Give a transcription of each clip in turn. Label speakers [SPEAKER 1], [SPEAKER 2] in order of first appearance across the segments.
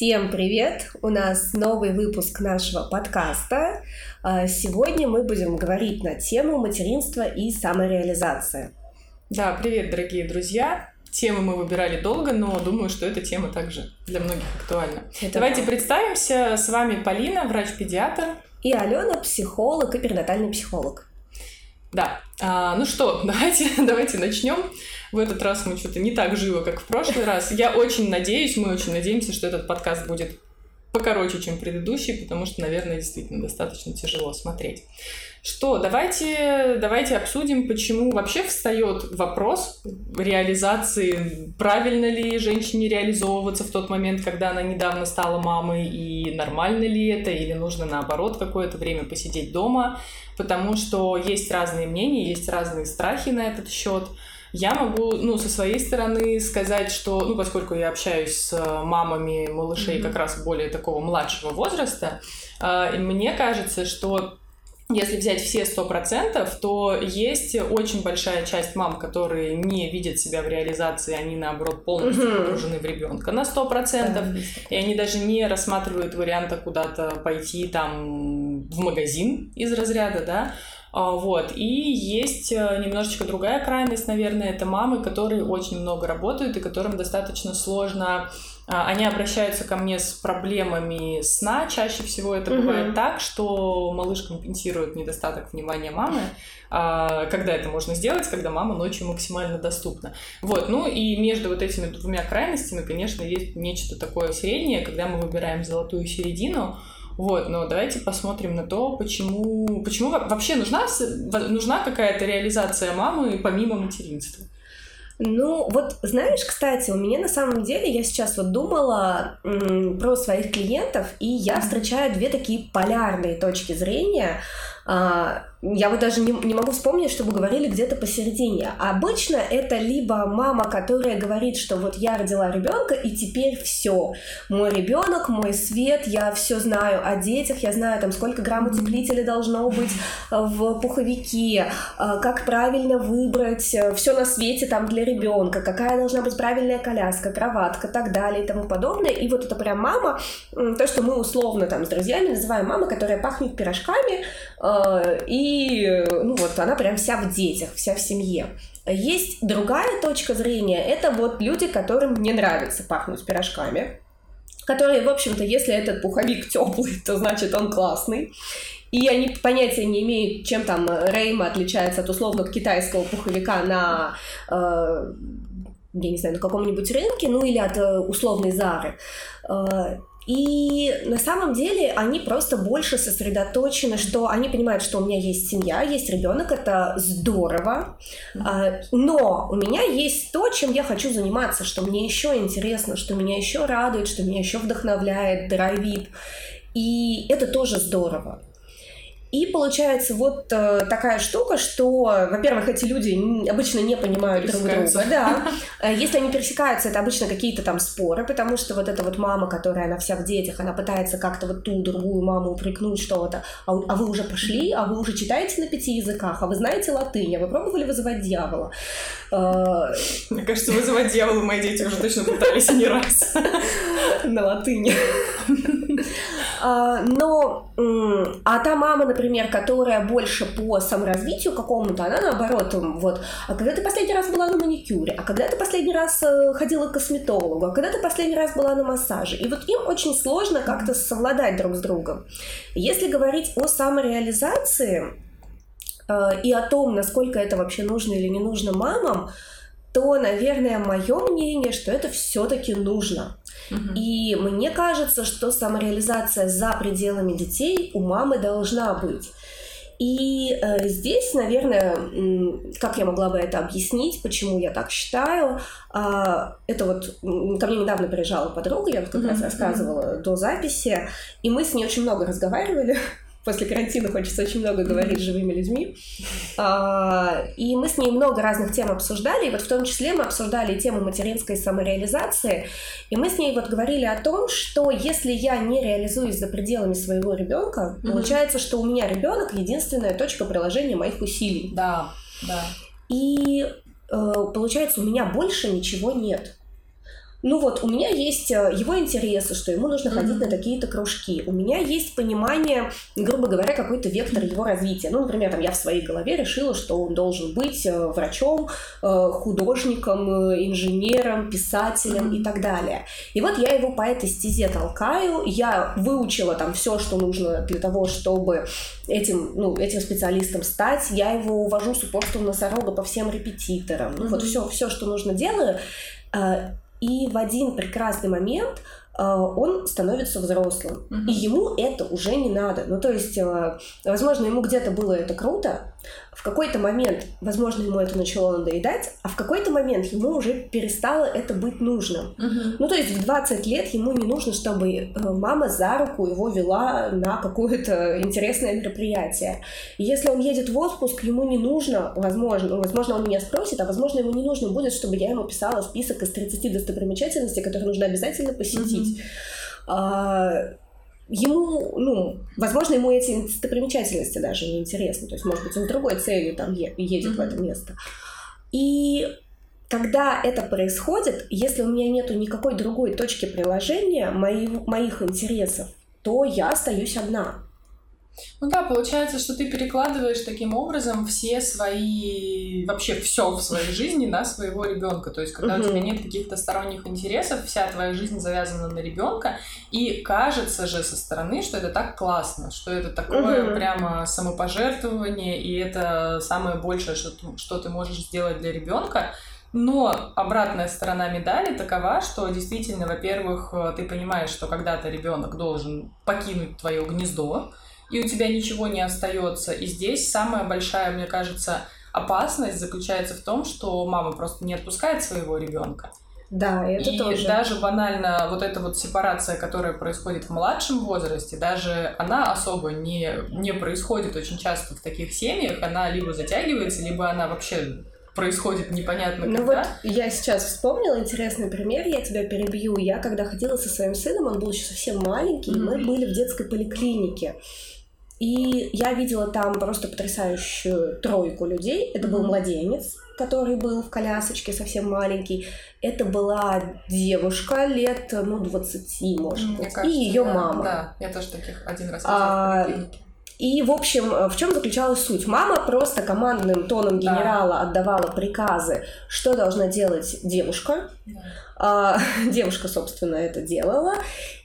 [SPEAKER 1] Всем привет! У нас новый выпуск нашего подкаста. А, сегодня мы будем говорить на тему материнства и самореализация.
[SPEAKER 2] Да, привет, дорогие друзья! Темы мы выбирали долго, но думаю, что эта тема также для многих актуальна. Это Давайте да. представимся. С вами Полина, врач-педиатр.
[SPEAKER 1] И Алена, психолог и перинатальный психолог.
[SPEAKER 2] Да. А, ну что, давайте, давайте начнем. В этот раз мы что-то не так живо, как в прошлый раз. Я очень надеюсь, мы очень надеемся, что этот подкаст будет покороче, чем предыдущий, потому что, наверное, действительно достаточно тяжело смотреть. Что, давайте, давайте обсудим, почему вообще встает вопрос реализации, правильно ли женщине реализовываться в тот момент, когда она недавно стала мамой, и нормально ли это, или нужно наоборот какое-то время посидеть дома, потому что есть разные мнения, есть разные страхи на этот счет. Я могу, ну, со своей стороны сказать, что, ну, поскольку я общаюсь с мамами малышей mm-hmm. как раз более такого младшего возраста, э, мне кажется, что если взять все сто процентов, то есть очень большая часть мам, которые не видят себя в реализации, они наоборот полностью погружены в ребенка на сто процентов, и они даже не рассматривают варианта куда-то пойти там в магазин из разряда, да, вот. И есть э, немножечко другая крайность, наверное, это мамы, которые очень много работают и которым достаточно сложно а, они обращаются ко мне с проблемами сна. Чаще всего это угу. бывает так, что малыш компенсирует недостаток внимания мамы. А, когда это можно сделать, когда мама ночью максимально доступна. Вот, ну и между вот этими двумя крайностями, конечно, есть нечто такое среднее, когда мы выбираем золотую середину. Вот, но давайте посмотрим на то, почему, почему вообще нужна, нужна какая-то реализация мамы помимо материнства.
[SPEAKER 1] Ну, вот знаешь, кстати, у меня на самом деле, я сейчас вот думала м, про своих клиентов, и я встречаю две такие полярные точки зрения. А, я вот даже не, не могу вспомнить, чтобы говорили где-то посередине. Обычно это либо мама, которая говорит, что вот я родила ребенка, и теперь все. Мой ребенок, мой свет, я все знаю о детях, я знаю там сколько грамм утеплителя должно быть в пуховике, а, как правильно выбрать э, все на свете там для ребенка, какая должна быть правильная коляска, кроватка, так далее и тому подобное. И вот это прям мама, то, что мы условно там с друзьями называем мама, которая пахнет пирожками, и и ну вот она прям вся в детях, вся в семье. Есть другая точка зрения, это вот люди, которым не нравится пахнуть пирожками, которые, в общем-то, если этот пуховик теплый, то значит он классный. И они понятия не имеют, чем там Рейма отличается от условно китайского пуховика на э, я не знаю, на каком-нибудь рынке, ну или от э, условной Зары. И на самом деле они просто больше сосредоточены, что они понимают, что у меня есть семья, есть ребенок, это здорово, а, но у меня есть то, чем я хочу заниматься, что мне еще интересно, что меня еще радует, что меня еще вдохновляет, драйвит. И это тоже здорово. И получается вот э, такая штука, что, во-первых, эти люди обычно не понимают друг друга. Да. Э, если они пересекаются, это обычно какие-то там споры, потому что вот эта вот мама, которая, она вся в детях, она пытается как-то вот ту другую маму упрекнуть что-то. А, а вы уже пошли, а вы уже читаете на пяти языках, а вы знаете латынь, а вы пробовали вызывать дьявола?
[SPEAKER 2] Э, Мне кажется, вызывать дьявола мои дети уже точно пытались не раз.
[SPEAKER 1] На латыни. А, но, а та мама, например, которая больше по саморазвитию какому-то, она наоборот, вот, а когда ты последний раз была на маникюре, а когда ты последний раз э, ходила к косметологу, а когда ты последний раз была на массаже. И вот им очень сложно как-то совладать друг с другом. Если говорить о самореализации э, и о том, насколько это вообще нужно или не нужно мамам, то, наверное, мое мнение, что это все-таки нужно. И мне кажется, что самореализация за пределами детей у мамы должна быть. И э, здесь, наверное, как я могла бы это объяснить, почему я так считаю, э, это вот ко мне недавно приезжала подруга, я вот как mm-hmm. раз рассказывала до записи, и мы с ней очень много разговаривали после карантина хочется очень много говорить с живыми людьми. А, и мы с ней много разных тем обсуждали, и вот в том числе мы обсуждали тему материнской самореализации, и мы с ней вот говорили о том, что если я не реализуюсь за пределами своего ребенка, mm-hmm. получается, что у меня ребенок единственная точка приложения моих усилий.
[SPEAKER 2] Да, да.
[SPEAKER 1] И э, получается, у меня больше ничего нет. Ну вот, у меня есть э, его интересы, что ему нужно ходить mm-hmm. на такие-то кружки. У меня есть понимание, грубо говоря, какой-то вектор его развития. Ну, например, там я в своей голове решила, что он должен быть э, врачом, э, художником, инженером, писателем mm-hmm. и так далее. И вот я его по этой стезе толкаю. Я выучила там все, что нужно для того, чтобы этим, ну, этим специалистом стать. Я его увожу с упорством носорога по всем репетиторам. Mm-hmm. Вот все, все, что нужно делаю. И в один прекрасный момент э, он становится взрослым. Mm-hmm. И ему это уже не надо. Ну, то есть, э, возможно, ему где-то было это круто, в какой-то момент, возможно, ему это начало надоедать, а в какой-то момент ему уже перестало это быть нужным. Uh-huh. Ну, то есть в 20 лет ему не нужно, чтобы э, мама за руку его вела на какое-то интересное мероприятие. И если он едет в отпуск, ему не нужно, возможно, ну, возможно, он меня спросит, а возможно, ему не нужно будет, чтобы я ему писала список из 30 достопримечательностей, которые нужно обязательно посетить. Uh-huh ему, ну, возможно, ему эти достопримечательности даже не интересны. То есть, может быть, он другой целью там едет mm-hmm. в это место. И когда это происходит, если у меня нету никакой другой точки приложения моих, моих интересов, то я остаюсь одна.
[SPEAKER 2] Ну да, получается, что ты перекладываешь таким образом все свои, вообще все в своей жизни на своего ребенка. То есть, когда угу. у тебя нет каких-то сторонних интересов, вся твоя жизнь завязана на ребенка, и кажется же со стороны, что это так классно, что это такое угу. прямо самопожертвование, и это самое большее, что, что ты можешь сделать для ребенка. Но обратная сторона медали такова, что действительно, во-первых, ты понимаешь, что когда-то ребенок должен покинуть твое гнездо, и у тебя ничего не остается. И здесь самая большая, мне кажется, опасность заключается в том, что мама просто не отпускает своего ребенка.
[SPEAKER 1] Да, это
[SPEAKER 2] и
[SPEAKER 1] тоже.
[SPEAKER 2] даже банально вот эта вот сепарация, которая происходит в младшем возрасте, даже она особо не, не происходит очень часто в таких семьях. Она либо затягивается, либо она вообще происходит непонятно
[SPEAKER 1] ну
[SPEAKER 2] когда.
[SPEAKER 1] вот я сейчас вспомнила интересный пример, я тебя перебью. Я когда ходила со своим сыном, он был еще совсем маленький, mm-hmm. и мы были в детской поликлинике. И я видела там просто потрясающую тройку людей. Это был младенец, который был в колясочке, совсем маленький. Это была девушка лет, ну, 20, может Мне быть. Кажется, и ее
[SPEAKER 2] да,
[SPEAKER 1] мама.
[SPEAKER 2] Да, я тоже таких один раз а,
[SPEAKER 1] и, в общем, в чем заключалась суть? Мама просто командным тоном генерала да. отдавала приказы, что должна делать девушка. Да. А, девушка, собственно, это делала.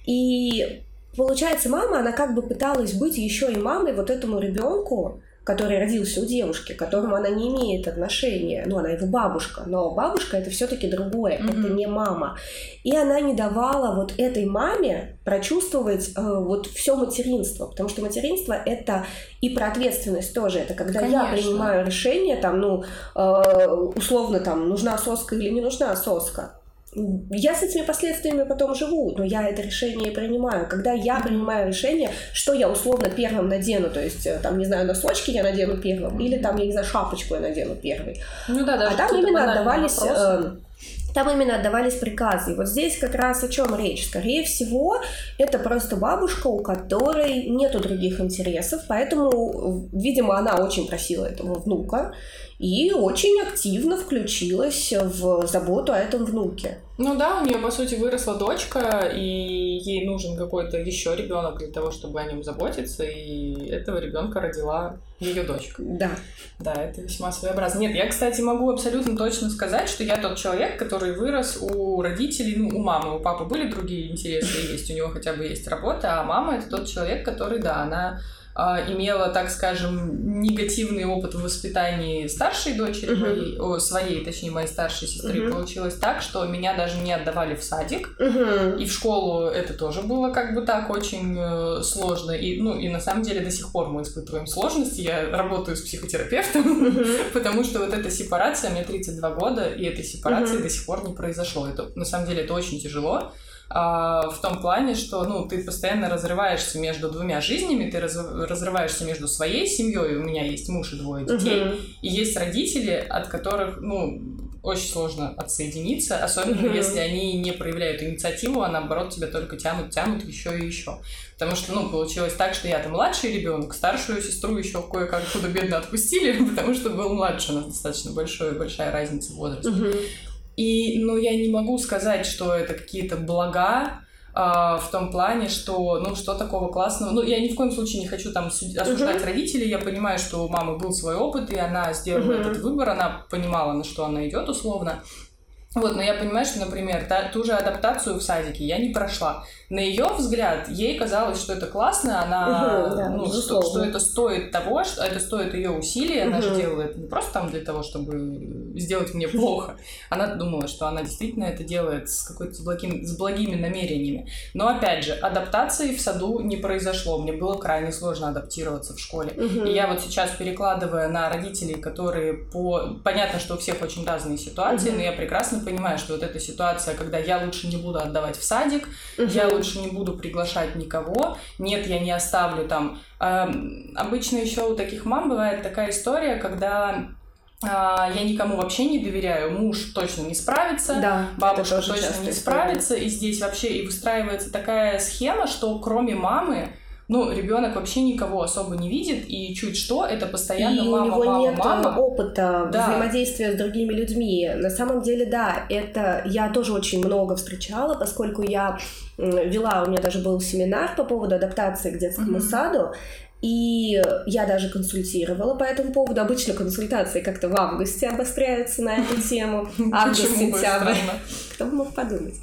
[SPEAKER 1] И Получается, мама, она как бы пыталась быть еще и мамой вот этому ребенку, который родился у девушки, к которому она не имеет отношения. Ну, она его бабушка, но бабушка это все-таки другое, mm-hmm. это не мама. И она не давала вот этой маме прочувствовать э, вот все материнство, потому что материнство это и про ответственность тоже. Это когда Конечно. я принимаю решение, там, ну, э, условно, там, нужна соска или не нужна соска я с этими последствиями потом живу, но я это решение принимаю. Когда я принимаю решение, что я условно первым надену, то есть, э, там, не знаю, носочки я надену первым, или там, я не знаю, шапочку я надену первой.
[SPEAKER 2] Ну да, даже
[SPEAKER 1] а там именно отдавались... Э, там именно отдавались приказы. И вот здесь как раз о чем речь. Скорее всего, это просто бабушка, у которой нету других интересов, поэтому, видимо, она очень просила этого внука и очень активно включилась в заботу о этом внуке.
[SPEAKER 2] Ну да, у нее, по сути, выросла дочка, и ей нужен какой-то еще ребенок для того, чтобы о нем заботиться, и этого ребенка родила ее дочка.
[SPEAKER 1] Да.
[SPEAKER 2] Да, это весьма своеобразно. Нет, я, кстати, могу абсолютно точно сказать, что я тот человек, который вырос у родителей, ну, у мамы, у папы были другие интересы, есть у него хотя бы есть работа, а мама это тот человек, который, да, она имела, так скажем, негативный опыт в воспитании старшей дочери, uh-huh. моей, о, своей, точнее, моей старшей сестры, uh-huh. получилось так, что меня даже не отдавали в садик, uh-huh. и в школу это тоже было как бы так очень э, сложно, и, ну, и на самом деле до сих пор мы испытываем сложности, я работаю с психотерапевтом, uh-huh. потому что вот эта сепарация, мне 32 года, и этой сепарации uh-huh. до сих пор не произошло, это, на самом деле это очень тяжело, а, в том плане, что ну, ты постоянно разрываешься между двумя жизнями, ты раз, разрываешься между своей семьей, у меня есть муж и двое детей, uh-huh. и есть родители, от которых, ну, очень сложно отсоединиться, особенно uh-huh. если они не проявляют инициативу, а наоборот тебя только тянут, тянут еще и еще. Потому что, ну, получилось так, что я-то младший ребенок, старшую сестру еще кое-как худо-бедно отпустили, потому что был младше, у нас достаточно большой, большая разница в возрасте. Uh-huh. И, ну, я не могу сказать, что это какие-то блага, а, в том плане, что, ну, что такого классного. Ну, я ни в коем случае не хочу там осуждать uh-huh. родителей. Я понимаю, что у мамы был свой опыт, и она сделала uh-huh. этот выбор, она понимала, на что она идет условно. Вот, но я понимаю, что, например, та, ту же адаптацию в садике я не прошла. На ее взгляд, ей казалось, что это классно, она, угу, да, ну, что, что это стоит того, что это стоит ее усилий, она угу. же делала это не просто там для того, чтобы сделать мне плохо. Она думала, что она действительно это делает с какой-то с, благим, с благими намерениями. Но опять же, адаптации в саду не произошло. Мне было крайне сложно адаптироваться в школе. Угу. И я вот сейчас перекладывая на родителей, которые по понятно, что у всех очень разные ситуации, угу. но я прекрасно понимаю, что вот эта ситуация, когда я лучше не буду отдавать в садик, угу. я лучше не буду приглашать никого, нет, я не оставлю там. Э, обычно еще у таких мам бывает такая история, когда а, я никому вообще не доверяю, муж точно не справится, да, бабушка точно не справится, и здесь вообще и выстраивается такая схема, что кроме мамы ну, ребенок вообще никого особо не видит, и чуть что, это постоянно и мама,
[SPEAKER 1] у него
[SPEAKER 2] мама,
[SPEAKER 1] нет
[SPEAKER 2] мама.
[SPEAKER 1] опыта да. взаимодействия с другими людьми. На самом деле, да, это я тоже очень много встречала, поскольку я вела, у меня даже был семинар по поводу адаптации к детскому mm-hmm. саду, и я даже консультировала по этому поводу. Обычно консультации как-то в августе обостряются на эту тему. Август, сентябрь. Кто бы мог подумать.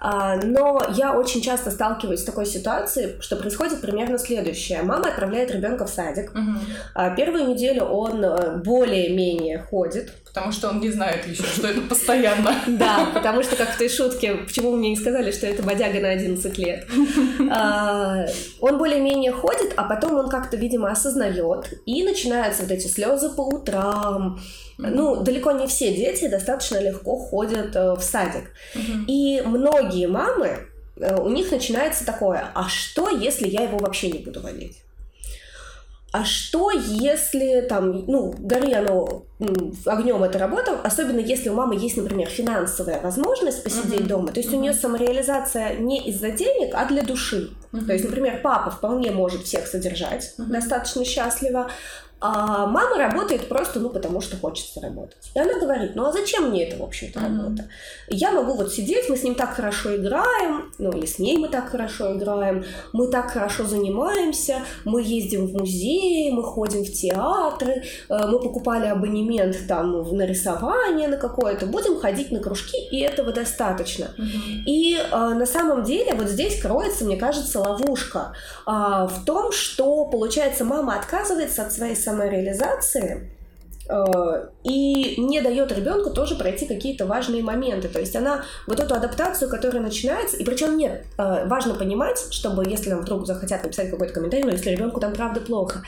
[SPEAKER 1] А, но я очень часто сталкиваюсь с такой ситуацией, что происходит примерно следующее. Мама отправляет ребенка в садик. Угу. Первую неделю он э, более-менее ходит.
[SPEAKER 2] Потому что он не знает еще, что это постоянно.
[SPEAKER 1] Да, потому что, как в той шутке, почему мне не сказали, что это бодяга на 11 лет. А, он более-менее ходит, а потом он как-то, видимо, осознает, и начинаются вот эти слезы по утрам, ну, далеко не все дети достаточно легко ходят э, в садик. Mm-hmm. И многие мамы, э, у них начинается такое, а что, если я его вообще не буду водить? А что, если там, ну, гори оно огнем эта работа, особенно если у мамы есть, например, финансовая возможность посидеть uh-huh. дома, то есть uh-huh. у нее самореализация не из-за денег, а для души. Uh-huh. То есть, например, папа вполне может всех содержать uh-huh. достаточно счастливо, а мама работает просто, ну, потому что хочется работать. И она говорит, ну, а зачем мне это, в общем-то, mm-hmm. работа? Я могу вот сидеть, мы с ним так хорошо играем, ну, или с ней мы так хорошо играем, мы так хорошо занимаемся, мы ездим в музеи, мы ходим в театры, э, мы покупали абонемент там на рисование на какое-то, будем ходить на кружки, и этого достаточно. Mm-hmm. И э, на самом деле вот здесь кроется, мне кажется, ловушка э, в том, что, получается, мама отказывается от своей самореализации э, и не дает ребенку тоже пройти какие-то важные моменты. То есть она вот эту адаптацию, которая начинается, и причем нет, э, важно понимать, чтобы если нам вдруг захотят написать какой-то комментарий, но если ребенку там правда плохо,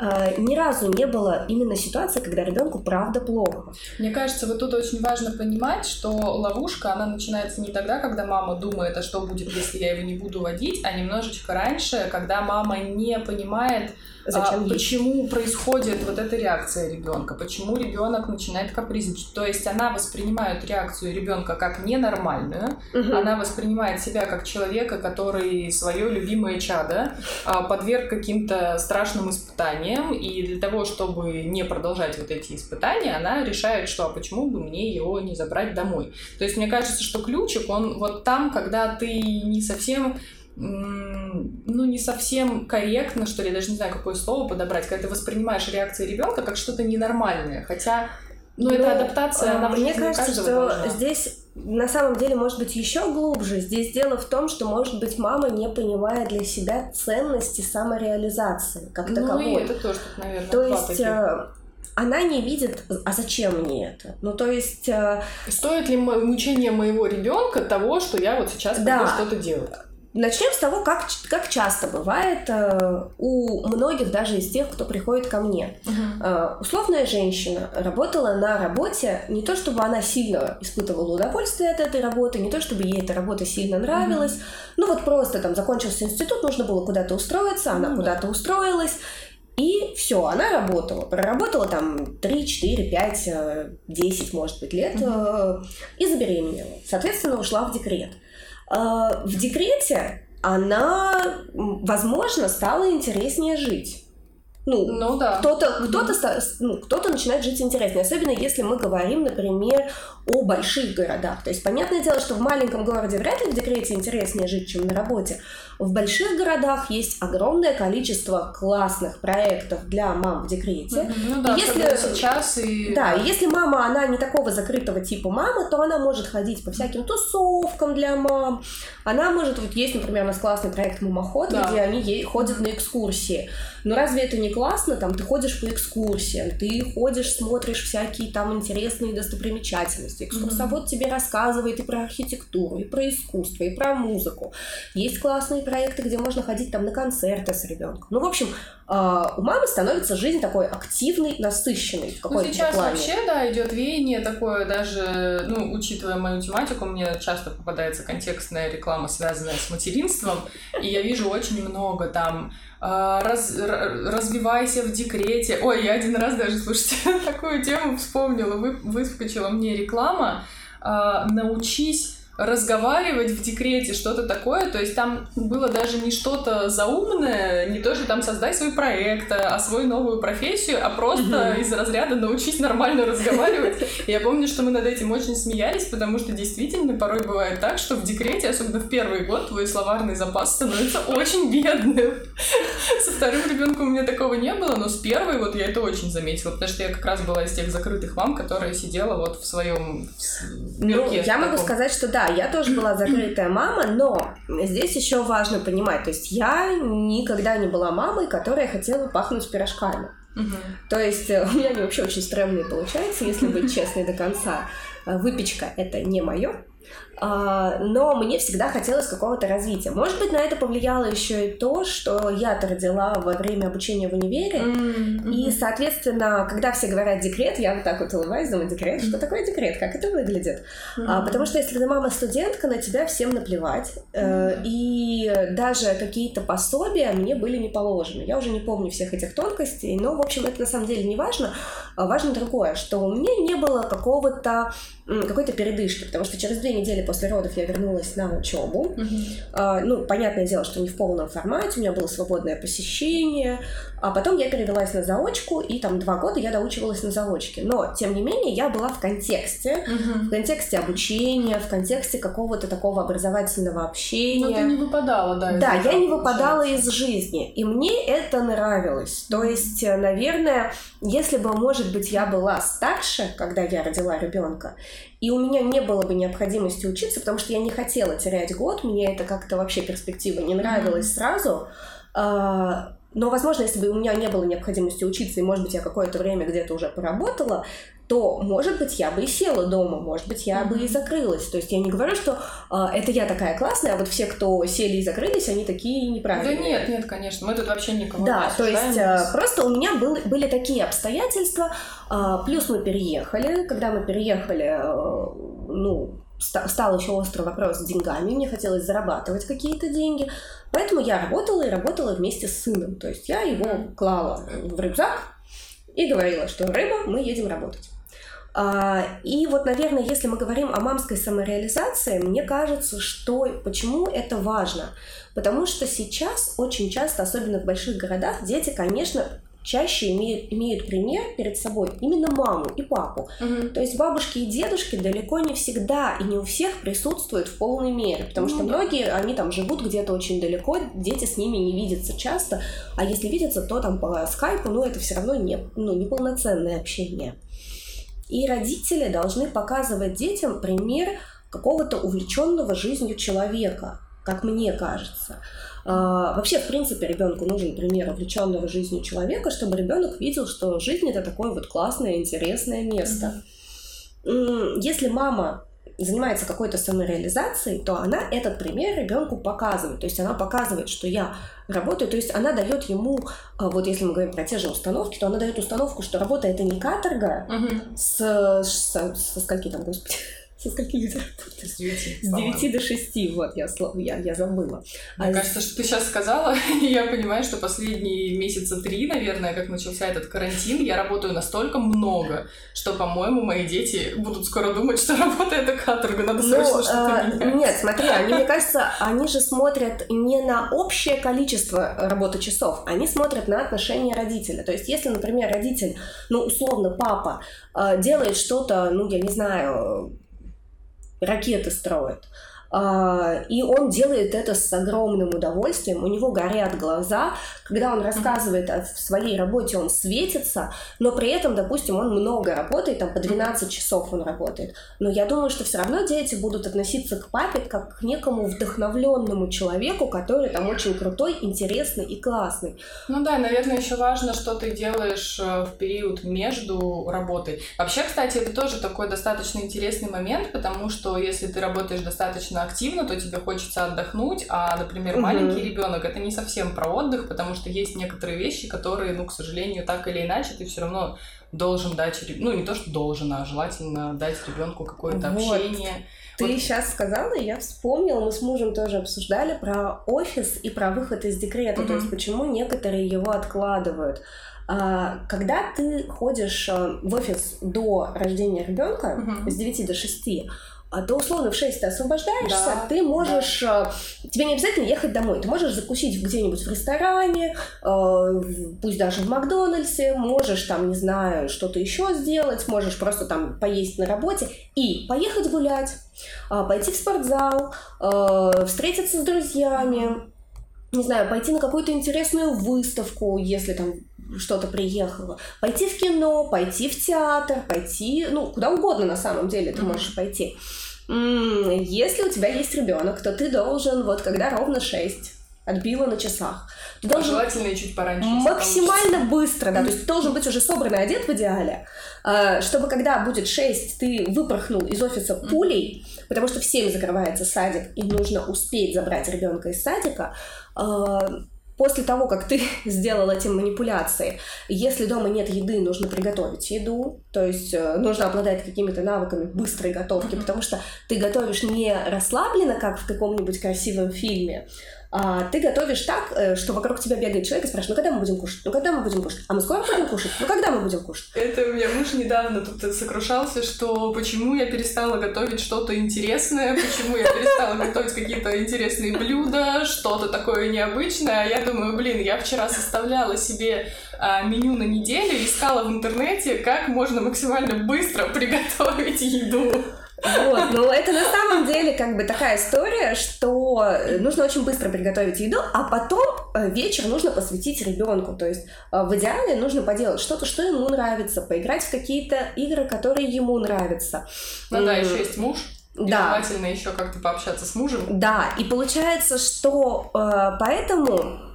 [SPEAKER 1] э, ни разу не было именно ситуации, когда ребенку правда плохо.
[SPEAKER 2] Мне кажется, вот тут очень важно понимать, что ловушка, она начинается не тогда, когда мама думает, а что будет, если я его не буду водить, а немножечко раньше, когда мама не понимает, Зачем а, почему происходит вот эта реакция ребенка, почему ребенок начинает капризничать. То есть она воспринимает реакцию ребенка как ненормальную, угу. она воспринимает себя как человека, который свое любимое чадо а, подверг каким-то страшным испытаниям, и для того, чтобы не продолжать вот эти испытания, она решает, что а почему бы мне его не забрать домой. То есть мне кажется, что ключик, он вот там, когда ты не совсем ну, не совсем корректно, что ли, я даже не знаю, какое слово подобрать, когда ты воспринимаешь реакции ребенка как что-то ненормальное, хотя, ну, ну это адаптация, она
[SPEAKER 1] Мне кажется, что должна. здесь на самом деле может быть еще глубже. Здесь дело в том, что, может быть, мама не понимает для себя ценности самореализации как ну, таковой.
[SPEAKER 2] Ну, это тоже, наверное,
[SPEAKER 1] То есть... Таких э, она не видит, а зачем мне это? Ну, то есть... Э,
[SPEAKER 2] Стоит ли мучение моего ребенка того, что я вот сейчас да. что-то делаю?
[SPEAKER 1] Начнем с того, как, как часто бывает э, у многих, даже из тех, кто приходит ко мне. Uh-huh. Э, условная женщина работала на работе, не то чтобы она сильно испытывала удовольствие от этой работы, не то чтобы ей эта работа сильно нравилась. Uh-huh. Ну вот просто там закончился институт, нужно было куда-то устроиться, она uh-huh. куда-то устроилась. И все, она работала. Проработала там 3, 4, 5, 10, может быть, лет э, и забеременела. Соответственно, ушла в декрет. А, в декрете она, возможно, стала интереснее жить. Ну,
[SPEAKER 2] ну да.
[SPEAKER 1] Кто-то, кто-то, ну, кто-то начинает жить интереснее. Особенно если мы говорим, например, о больших городах. То есть, понятное дело, что в маленьком городе вряд ли в декрете интереснее жить, чем на работе. В больших городах есть огромное количество классных проектов для мам в декрете.
[SPEAKER 2] Ну да, если сейчас и...
[SPEAKER 1] Да, и если мама, она не такого закрытого типа мамы, то она может ходить по всяким тусовкам для мам. Она может, вот есть, например, у нас классный проект «Мамоход», да. где они ей ходят на экскурсии. Но разве это не классно? Там ты ходишь по экскурсиям, ты ходишь, смотришь всякие там интересные достопримечательности. Экскурсовод mm-hmm. тебе рассказывает и про архитектуру, и про искусство, и про музыку. Есть классные проекты, где можно ходить там на концерты с ребенком. Ну, в общем, а, у мамы становится жизнь такой активной, насыщенной в
[SPEAKER 2] ну, сейчас
[SPEAKER 1] плане.
[SPEAKER 2] вообще, да, идет веяние такое, даже, ну, учитывая мою тематику, мне часто попадается контекстная реклама, связанная с материнством, и я вижу очень много там а, раз, развивайся в декрете. Ой, я один раз даже, слушайте, такую тему вспомнила, вы, выскочила мне реклама. А, научись разговаривать в декрете, что-то такое. То есть там было даже не что-то заумное, не то, что там создай свой проект, а свою новую профессию, а просто из разряда научись нормально разговаривать. Я помню, что мы над этим очень смеялись, потому что действительно порой бывает так, что в декрете, особенно в первый год, твой словарный запас становится очень бедным. Со вторым ребенком у меня такого не было, но с первой вот я это очень заметила, потому что я как раз была из тех закрытых мам, которая сидела вот в своем
[SPEAKER 1] мирке. Ну, я могу сказать, что да, я тоже была закрытая мама, но здесь еще важно понимать, то есть я никогда не была мамой, которая хотела пахнуть пирожками. Угу. То есть э, у меня они вообще очень стрёмные получаются, если быть честной до конца. Выпечка — это не мое. А, но мне всегда хотелось какого-то развития. Может быть, на это повлияло еще и то, что я-то родила во время обучения в универе, mm-hmm. и, соответственно, когда все говорят декрет, я вот так вот улыбаюсь, думаю, декрет, что такое декрет, как это выглядит? Mm-hmm. А, потому что если ты мама-студентка, на тебя всем наплевать, mm-hmm. и даже какие-то пособия мне были не положены. Я уже не помню всех этих тонкостей, но, в общем, это на самом деле не важно. А важно другое, что у меня не было какого-то какой-то передышки, потому что через две недели после родов я вернулась на учебу. Uh-huh. А, ну, понятное дело, что не в полном формате, у меня было свободное посещение, а потом я перевелась на заочку, и там два года я доучивалась на заочке. Но, тем не менее, я была в контексте, угу. в контексте обучения, в контексте какого-то такого образовательного общения.
[SPEAKER 2] Но ты не выпадала, да?
[SPEAKER 1] Да, я не выпадала из жизни. И мне это нравилось. То есть, э, наверное, если бы, может быть, я была старше, когда я родила ребенка, и у меня не было бы необходимости учиться, потому что я не хотела терять год, мне это как-то вообще перспектива не нравилась mm-hmm. сразу, а, но, возможно, если бы у меня не было необходимости учиться, и, может быть, я какое-то время где-то уже поработала, то, может быть, я бы и села дома, может быть, я mm-hmm. бы и закрылась. То есть я не говорю, что э, это я такая классная, а вот все, кто сели и закрылись, они такие неправильные.
[SPEAKER 2] Да нет, нет, конечно, мы тут вообще никого
[SPEAKER 1] да,
[SPEAKER 2] не
[SPEAKER 1] то есть э, просто у меня был, были такие обстоятельства, э, плюс мы переехали, когда мы переехали, э, ну, стал еще острый вопрос с деньгами, мне хотелось зарабатывать какие-то деньги, поэтому я работала и работала вместе с сыном, то есть я его клала в рюкзак и говорила, что рыба, мы едем работать. А, и вот, наверное, если мы говорим о мамской самореализации, мне кажется, что почему это важно? Потому что сейчас очень часто, особенно в больших городах, дети, конечно, чаще имеют, пример перед собой именно маму и папу. Угу. То есть бабушки и дедушки далеко не всегда и не у всех присутствуют в полной мере, потому ну, что да. многие, они там живут где-то очень далеко, дети с ними не видятся часто, а если видятся, то там по скайпу, ну это все равно не, ну, неполноценное общение. И родители должны показывать детям пример какого-то увлеченного жизнью человека, как мне кажется. А, вообще, в принципе, ребенку нужен пример увлеченного жизнью человека, чтобы ребенок видел, что жизнь это такое вот классное, интересное место. Mm-hmm. Если мама занимается какой-то самореализацией, то она этот пример ребенку показывает. То есть она показывает, что я работаю, то есть она дает ему, а, вот если мы говорим про те же установки, то она дает установку, что работа это не каторга uh-huh. с, с, со скольки там, господи, Со скольки люди работают?
[SPEAKER 2] С 9.
[SPEAKER 1] С 9 до 6, вот, я, я, я забыла.
[SPEAKER 2] Мне а кажется, что ты сейчас сказала, и я понимаю, что последние месяца три, наверное, как начался этот карантин, я работаю настолько много, что, по-моему, мои дети будут скоро думать, что работа — это каторга, надо ну, срочно что-то
[SPEAKER 1] э, менять. Нет, смотри, они, мне кажется, они же смотрят не на общее количество работы часов, они смотрят на отношения родителя. То есть, если, например, родитель, ну, условно, папа, э, делает что-то, ну, я не знаю, ракеты строит, а, и он делает это с огромным удовольствием, у него горят глаза, когда он рассказывает о своей работе, он светится, но при этом, допустим, он много работает, там по 12 часов он работает. Но я думаю, что все равно дети будут относиться к папе как к некому вдохновленному человеку, который там очень крутой, интересный и классный.
[SPEAKER 2] Ну да, наверное, еще важно, что ты делаешь э, в период между работой. Вообще, кстати, это тоже такой достаточно интересный момент, потому что если ты работаешь достаточно активно, то тебе хочется отдохнуть, а, например, маленький угу. ребенок это не совсем про отдых, потому что есть некоторые вещи, которые, ну, к сожалению, так или иначе ты все равно должен дать, ну, не то, что должен, а желательно дать ребенку какое-то вот. общение.
[SPEAKER 1] Ты вот. сейчас сказала, я вспомнила, мы с мужем тоже обсуждали про офис и про выход из декрета, mm то есть почему некоторые его откладывают. А, когда ты ходишь э, в офис до рождения ребенка mm с 9 до 6, а то условно в 6 ты освобождаешься, да, ты можешь, да. тебе не обязательно ехать домой, ты можешь закусить где-нибудь в ресторане, э, пусть даже в Макдональдсе, можешь там, не знаю, что-то еще сделать, можешь просто там поесть на работе и поехать гулять, а, пойти в спортзал, э, встретиться с друзьями, не знаю, пойти на какую-то интересную выставку, если там что-то приехало, пойти в кино, пойти в театр, пойти, ну, куда угодно на самом деле ты можешь пойти. Если у тебя есть ребенок, то ты должен, вот когда ровно 6, отбила на часах.
[SPEAKER 2] Ты должен Желательно и чуть пораньше.
[SPEAKER 1] Максимально быстро, да. То есть ты должен быть уже собранный одет в идеале, а, чтобы когда будет 6, ты выпорхнул из офиса пулей, потому что в 7 закрывается садик, и нужно успеть забрать ребенка из садика. После того, как ты сделал эти манипуляции, если дома нет еды, нужно приготовить еду, то есть э, нужно обладать какими-то навыками быстрой готовки, потому что ты готовишь не расслабленно, как в каком-нибудь красивом фильме, а, ты готовишь так, э, что вокруг тебя бегает человек и спрашивает, ну когда мы будем кушать? Ну когда мы будем кушать? А мы скоро будем кушать? Ну когда мы будем кушать?
[SPEAKER 2] Это у меня муж недавно тут сокрушался, что почему я перестала готовить что-то интересное, почему я перестала готовить какие-то интересные блюда, что-то такое необычное. А я думаю, блин, я вчера составляла себе а, меню на неделю, искала в интернете, как можно максимально быстро приготовить еду.
[SPEAKER 1] Вот, но это на самом деле как бы такая история, что нужно очень быстро приготовить еду, а потом э, вечер нужно посвятить ребенку. То есть э, в идеале нужно поделать что-то, что ему нравится, поиграть в какие-то игры, которые ему нравятся.
[SPEAKER 2] Ну да, еще есть муж. И да. желательно еще как-то пообщаться с мужем.
[SPEAKER 1] Да, и получается, что э, поэтому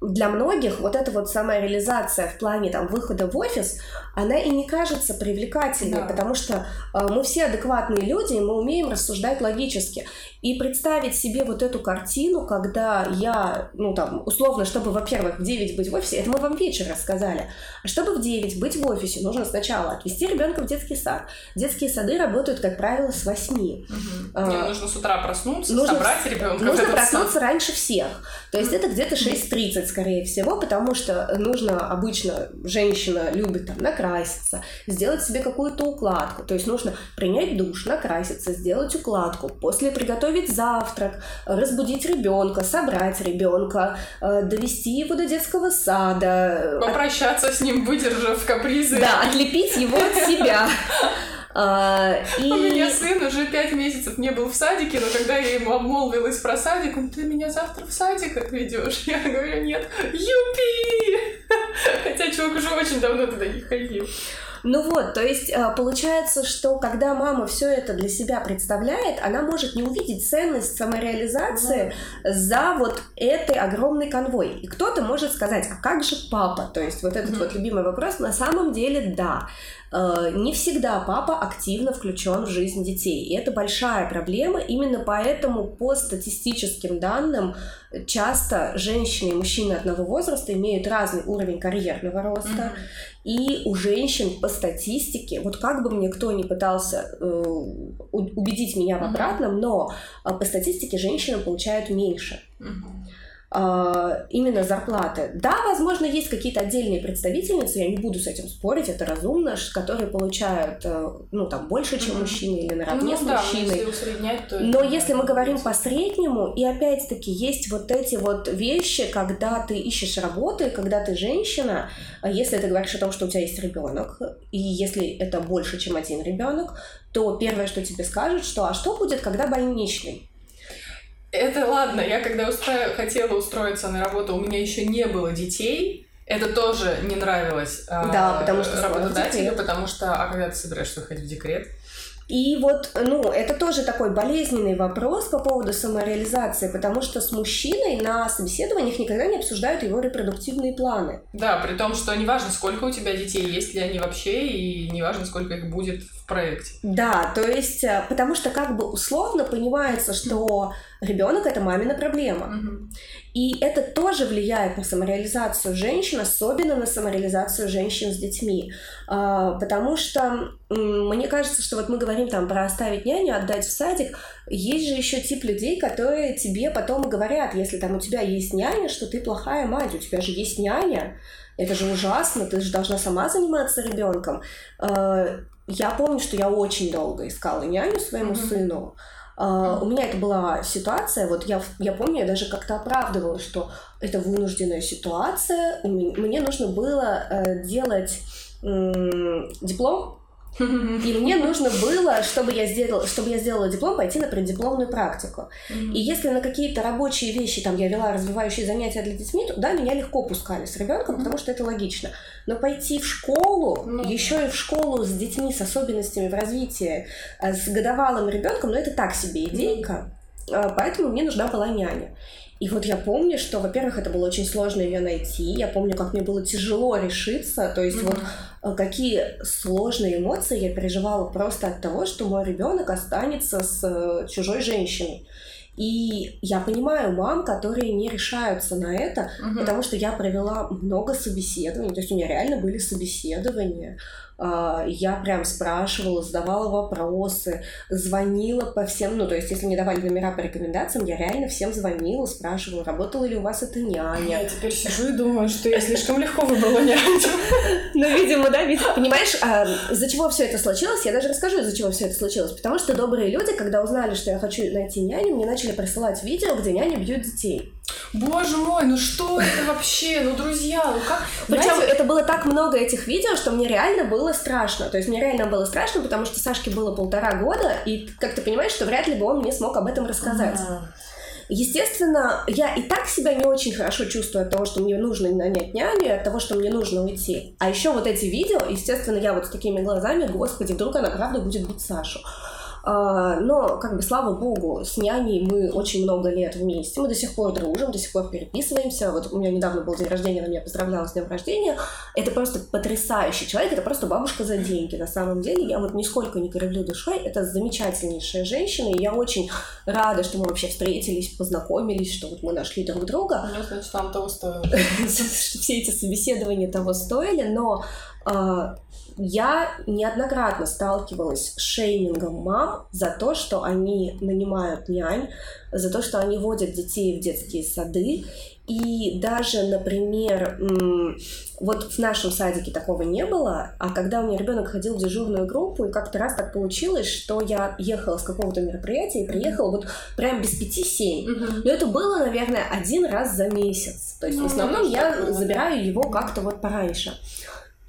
[SPEAKER 1] для многих вот эта вот самая реализация в плане там выхода в офис, она и не кажется привлекательной, да. потому что э, мы все адекватные люди, и мы умеем рассуждать логически. И представить себе вот эту картину, когда я, ну там, условно, чтобы, во-первых, в 9 быть в офисе, это мы вам вечер рассказали, а чтобы в 9 быть в офисе, нужно сначала отвезти ребенка в детский сад. Детские сады работают, как правило, с 8. Угу.
[SPEAKER 2] А, нужно с утра проснуться, нужно, собрать ребенка.
[SPEAKER 1] Нужно проснуться сад. раньше всех. То есть это где-то 6.30, скорее всего, потому что нужно обычно, женщина любит там накраситься, сделать себе какую-то укладку. То есть нужно принять душ, накраситься, сделать укладку, после приготовить завтрак, разбудить ребенка, собрать ребенка, э, довести его до детского сада.
[SPEAKER 2] Попрощаться с ним, выдержав капризы.
[SPEAKER 1] Да, отлепить его от себя.
[SPEAKER 2] А, и... У меня сын уже пять месяцев не был в садике, но когда я ему обмолвилась про садик, он, ты меня завтра в садик отведешь? Я говорю, нет, юпи! Хотя чувак уже очень давно туда не ходил.
[SPEAKER 1] Ну вот, то есть э, получается, что когда мама все это для себя представляет, она может не увидеть ценность самореализации да. за вот этой огромный конвой. И кто-то может сказать, а как же папа? То есть вот этот mm-hmm. вот любимый вопрос, на самом деле да. э, не всегда папа активно включен в жизнь детей. И это большая проблема. Именно поэтому по статистическим данным часто женщины и мужчины одного возраста имеют разный уровень карьерного роста. Mm-hmm. И у женщин по статистике, вот как бы мне кто ни пытался э, убедить меня в обратном, но э, по статистике женщины получают меньше. Mm-hmm. А, именно зарплаты. Да, возможно, есть какие-то отдельные представительницы, я не буду с этим спорить, это разумно, которые получают, э, ну, там, больше, чем mm-hmm. мужчины или наравне ну, с да, мужчиной.
[SPEAKER 2] Если усреднять, то
[SPEAKER 1] Но если мы говорим по среднему, и опять-таки есть вот эти вот вещи, когда ты ищешь работу, и когда ты женщина, а если ты говоришь о том, что у тебя есть ребенок, и если это больше, чем один ребенок, то первое, что тебе скажут, что а что будет, когда больничный?
[SPEAKER 2] Это ладно, я когда устро... хотела устроиться на работу, у меня еще не было детей. Это тоже не нравилось
[SPEAKER 1] а, да, потому что
[SPEAKER 2] работодателю, потому что а когда ты собираешься выходить в декрет?
[SPEAKER 1] И вот, ну, это тоже такой болезненный вопрос по поводу самореализации, потому что с мужчиной на собеседованиях никогда не обсуждают его репродуктивные планы.
[SPEAKER 2] Да, при том, что не важно, сколько у тебя детей, есть ли они вообще, и не важно, сколько их будет в проекте.
[SPEAKER 1] Да, то есть, э, потому что как бы условно понимается, что ребенок это мамина проблема. Угу. И это тоже влияет на самореализацию женщин, особенно на самореализацию женщин с детьми. А, потому что мне кажется, что вот мы говорим там про оставить няню, отдать в садик. Есть же еще тип людей, которые тебе потом говорят, если там у тебя есть няня, что ты плохая мать, у тебя же есть няня. Это же ужасно, ты же должна сама заниматься ребенком. А, я помню, что я очень долго искала няню своему mm-hmm. сыну. Uh, у меня это была ситуация, вот я, я помню, я даже как-то оправдывала, что это вынужденная ситуация, мне нужно было uh, делать диплом и мне нужно было, чтобы я сделала, чтобы я сделала диплом, пойти на преддипломную практику. И если на какие-то рабочие вещи там я вела развивающие занятия для детьми, то да, меня легко пускали с ребенком, потому что это логично. Но пойти в школу, ну, еще и в школу с детьми с особенностями в развитии, э, с годовалым ребенком, ну это так себе идейка. А, поэтому мне нужна была няня. И вот я помню, что, во-первых, это было очень сложно ее найти. Я помню, как мне было тяжело решиться. То есть mm-hmm. вот э, какие сложные эмоции я переживала просто от того, что мой ребенок останется с чужой женщиной. И я понимаю мам, которые не решаются на это, угу. потому что я провела много собеседований, то есть у меня реально были собеседования. А, я прям спрашивала, задавала вопросы, звонила по всем, ну, то есть, если мне давали номера по рекомендациям, я реально всем звонила, спрашивала, работала ли у вас эта няня.
[SPEAKER 2] Я теперь сижу и думаю, что я слишком легко выбрала няню.
[SPEAKER 1] Ну, видимо, да, ведь, понимаешь, а, из-за чего все это случилось, я даже расскажу, из-за чего все это случилось. Потому что добрые люди, когда узнали, что я хочу найти няню, мне начали присылать видео, где няня бьют детей.
[SPEAKER 2] Боже мой, ну что это вообще? Ну, друзья, ну как...
[SPEAKER 1] Причем это было так много этих видео, что мне реально было страшно. То есть мне реально было страшно, потому что Сашке было полтора года, и, как ты понимаешь, что вряд ли бы он мне смог об этом рассказать. А-а-а. Естественно, я и так себя не очень хорошо чувствую от того, что мне нужно нанять няню, от того, что мне нужно уйти. А еще вот эти видео, естественно, я вот с такими глазами, господи, вдруг она правда будет бить Сашу. А, но, как бы, слава богу, с няней мы очень много лет вместе. Мы до сих пор дружим, до сих пор переписываемся. Вот у меня недавно был день рождения, она меня поздравляла с днем рождения. Это просто потрясающий человек, это просто бабушка за деньги. На самом деле, я вот нисколько не кривлю душой. Это замечательнейшая женщина, и я очень рада, что мы вообще встретились, познакомились, что вот мы нашли друг друга.
[SPEAKER 2] Ну, значит, там того стоило.
[SPEAKER 1] Все эти собеседования того стоили, но а, я неоднократно сталкивалась с шеймингом мам за то, что они нанимают нянь, за то, что они водят детей в детские сады. И даже, например, вот в нашем садике такого не было, а когда у меня ребенок ходил в дежурную группу, и как-то раз так получилось, что я ехала с какого-то мероприятия и приехала вот прям без пяти семь. mm Но это было, наверное, один раз за месяц. То есть ну, в основном я забираю его как-то вот пораньше.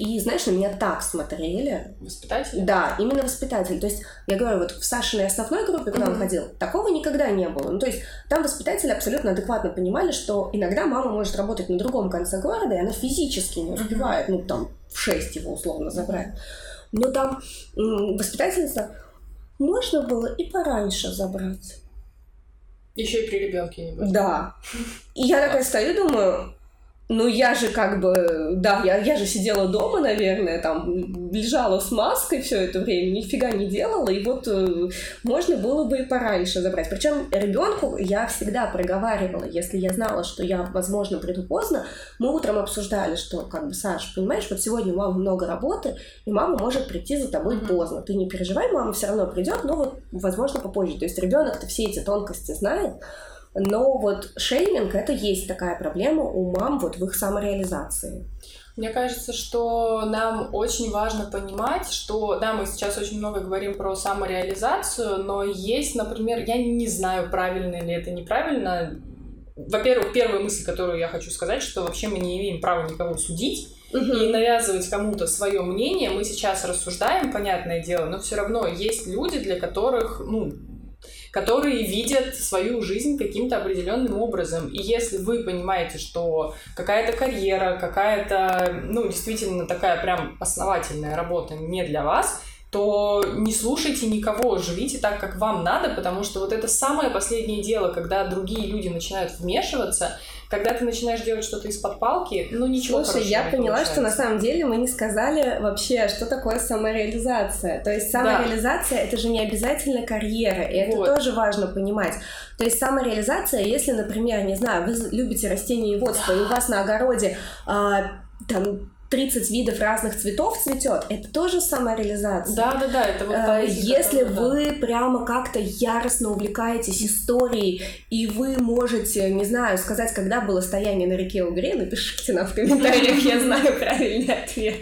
[SPEAKER 1] И, знаешь, на меня так смотрели.
[SPEAKER 2] Воспитатели?
[SPEAKER 1] Да, именно воспитатели. То есть, я говорю, вот в Сашиной основной группе, куда mm-hmm. он ходил, такого никогда не было. Ну, то есть, там воспитатели абсолютно адекватно понимали, что иногда мама может работать на другом конце города, и она физически не успевает, mm-hmm. ну, там, в 6 его условно забрать. Но там воспитательница можно было и пораньше забрать.
[SPEAKER 2] Еще и при ребенке не
[SPEAKER 1] Да. И я такая стою, думаю, ну, я же как бы, да, я, я же сидела дома, наверное, там, лежала с маской все это время, нифига не делала, и вот э, можно было бы и пораньше забрать. Причем ребенку я всегда проговаривала, если я знала, что я, возможно, приду поздно, мы утром обсуждали, что, как бы, Саш, понимаешь, вот сегодня у мамы много работы, и мама может прийти за тобой mm-hmm. поздно. Ты не переживай, мама все равно придет, но вот, возможно, попозже. То есть ребенок-то все эти тонкости знает, но вот шейминг это есть такая проблема у мам вот в их самореализации.
[SPEAKER 2] Мне кажется, что нам очень важно понимать, что, да, мы сейчас очень много говорим про самореализацию, но есть, например, я не знаю, правильно ли это неправильно. Во-первых, первая мысль, которую я хочу сказать, что вообще мы не имеем права никого судить, угу. и навязывать кому-то свое мнение. Мы сейчас рассуждаем, понятное дело, но все равно есть люди, для которых, ну, которые видят свою жизнь каким-то определенным образом. И если вы понимаете, что какая-то карьера, какая-то, ну, действительно такая прям основательная работа не для вас, то не слушайте никого, живите так, как вам надо, потому что вот это самое последнее дело, когда другие люди начинают вмешиваться, когда ты начинаешь делать что-то из-под палки, ну ничего
[SPEAKER 1] Слушай, я поняла,
[SPEAKER 2] получается.
[SPEAKER 1] что на самом деле мы не сказали вообще, что такое самореализация. То есть самореализация да. это же не обязательно карьера, и это вот. тоже важно понимать. То есть самореализация, если, например, не знаю, вы любите растениеводство, да. и у вас на огороде а, там 30 видов разных цветов цветет, это тоже самореализация.
[SPEAKER 2] Да, да, да, это вот
[SPEAKER 1] э, Если да. вы прямо как-то яростно увлекаетесь историей, и вы можете, не знаю, сказать, когда было стояние на реке Угре, напишите нам в комментариях, я знаю правильный ответ,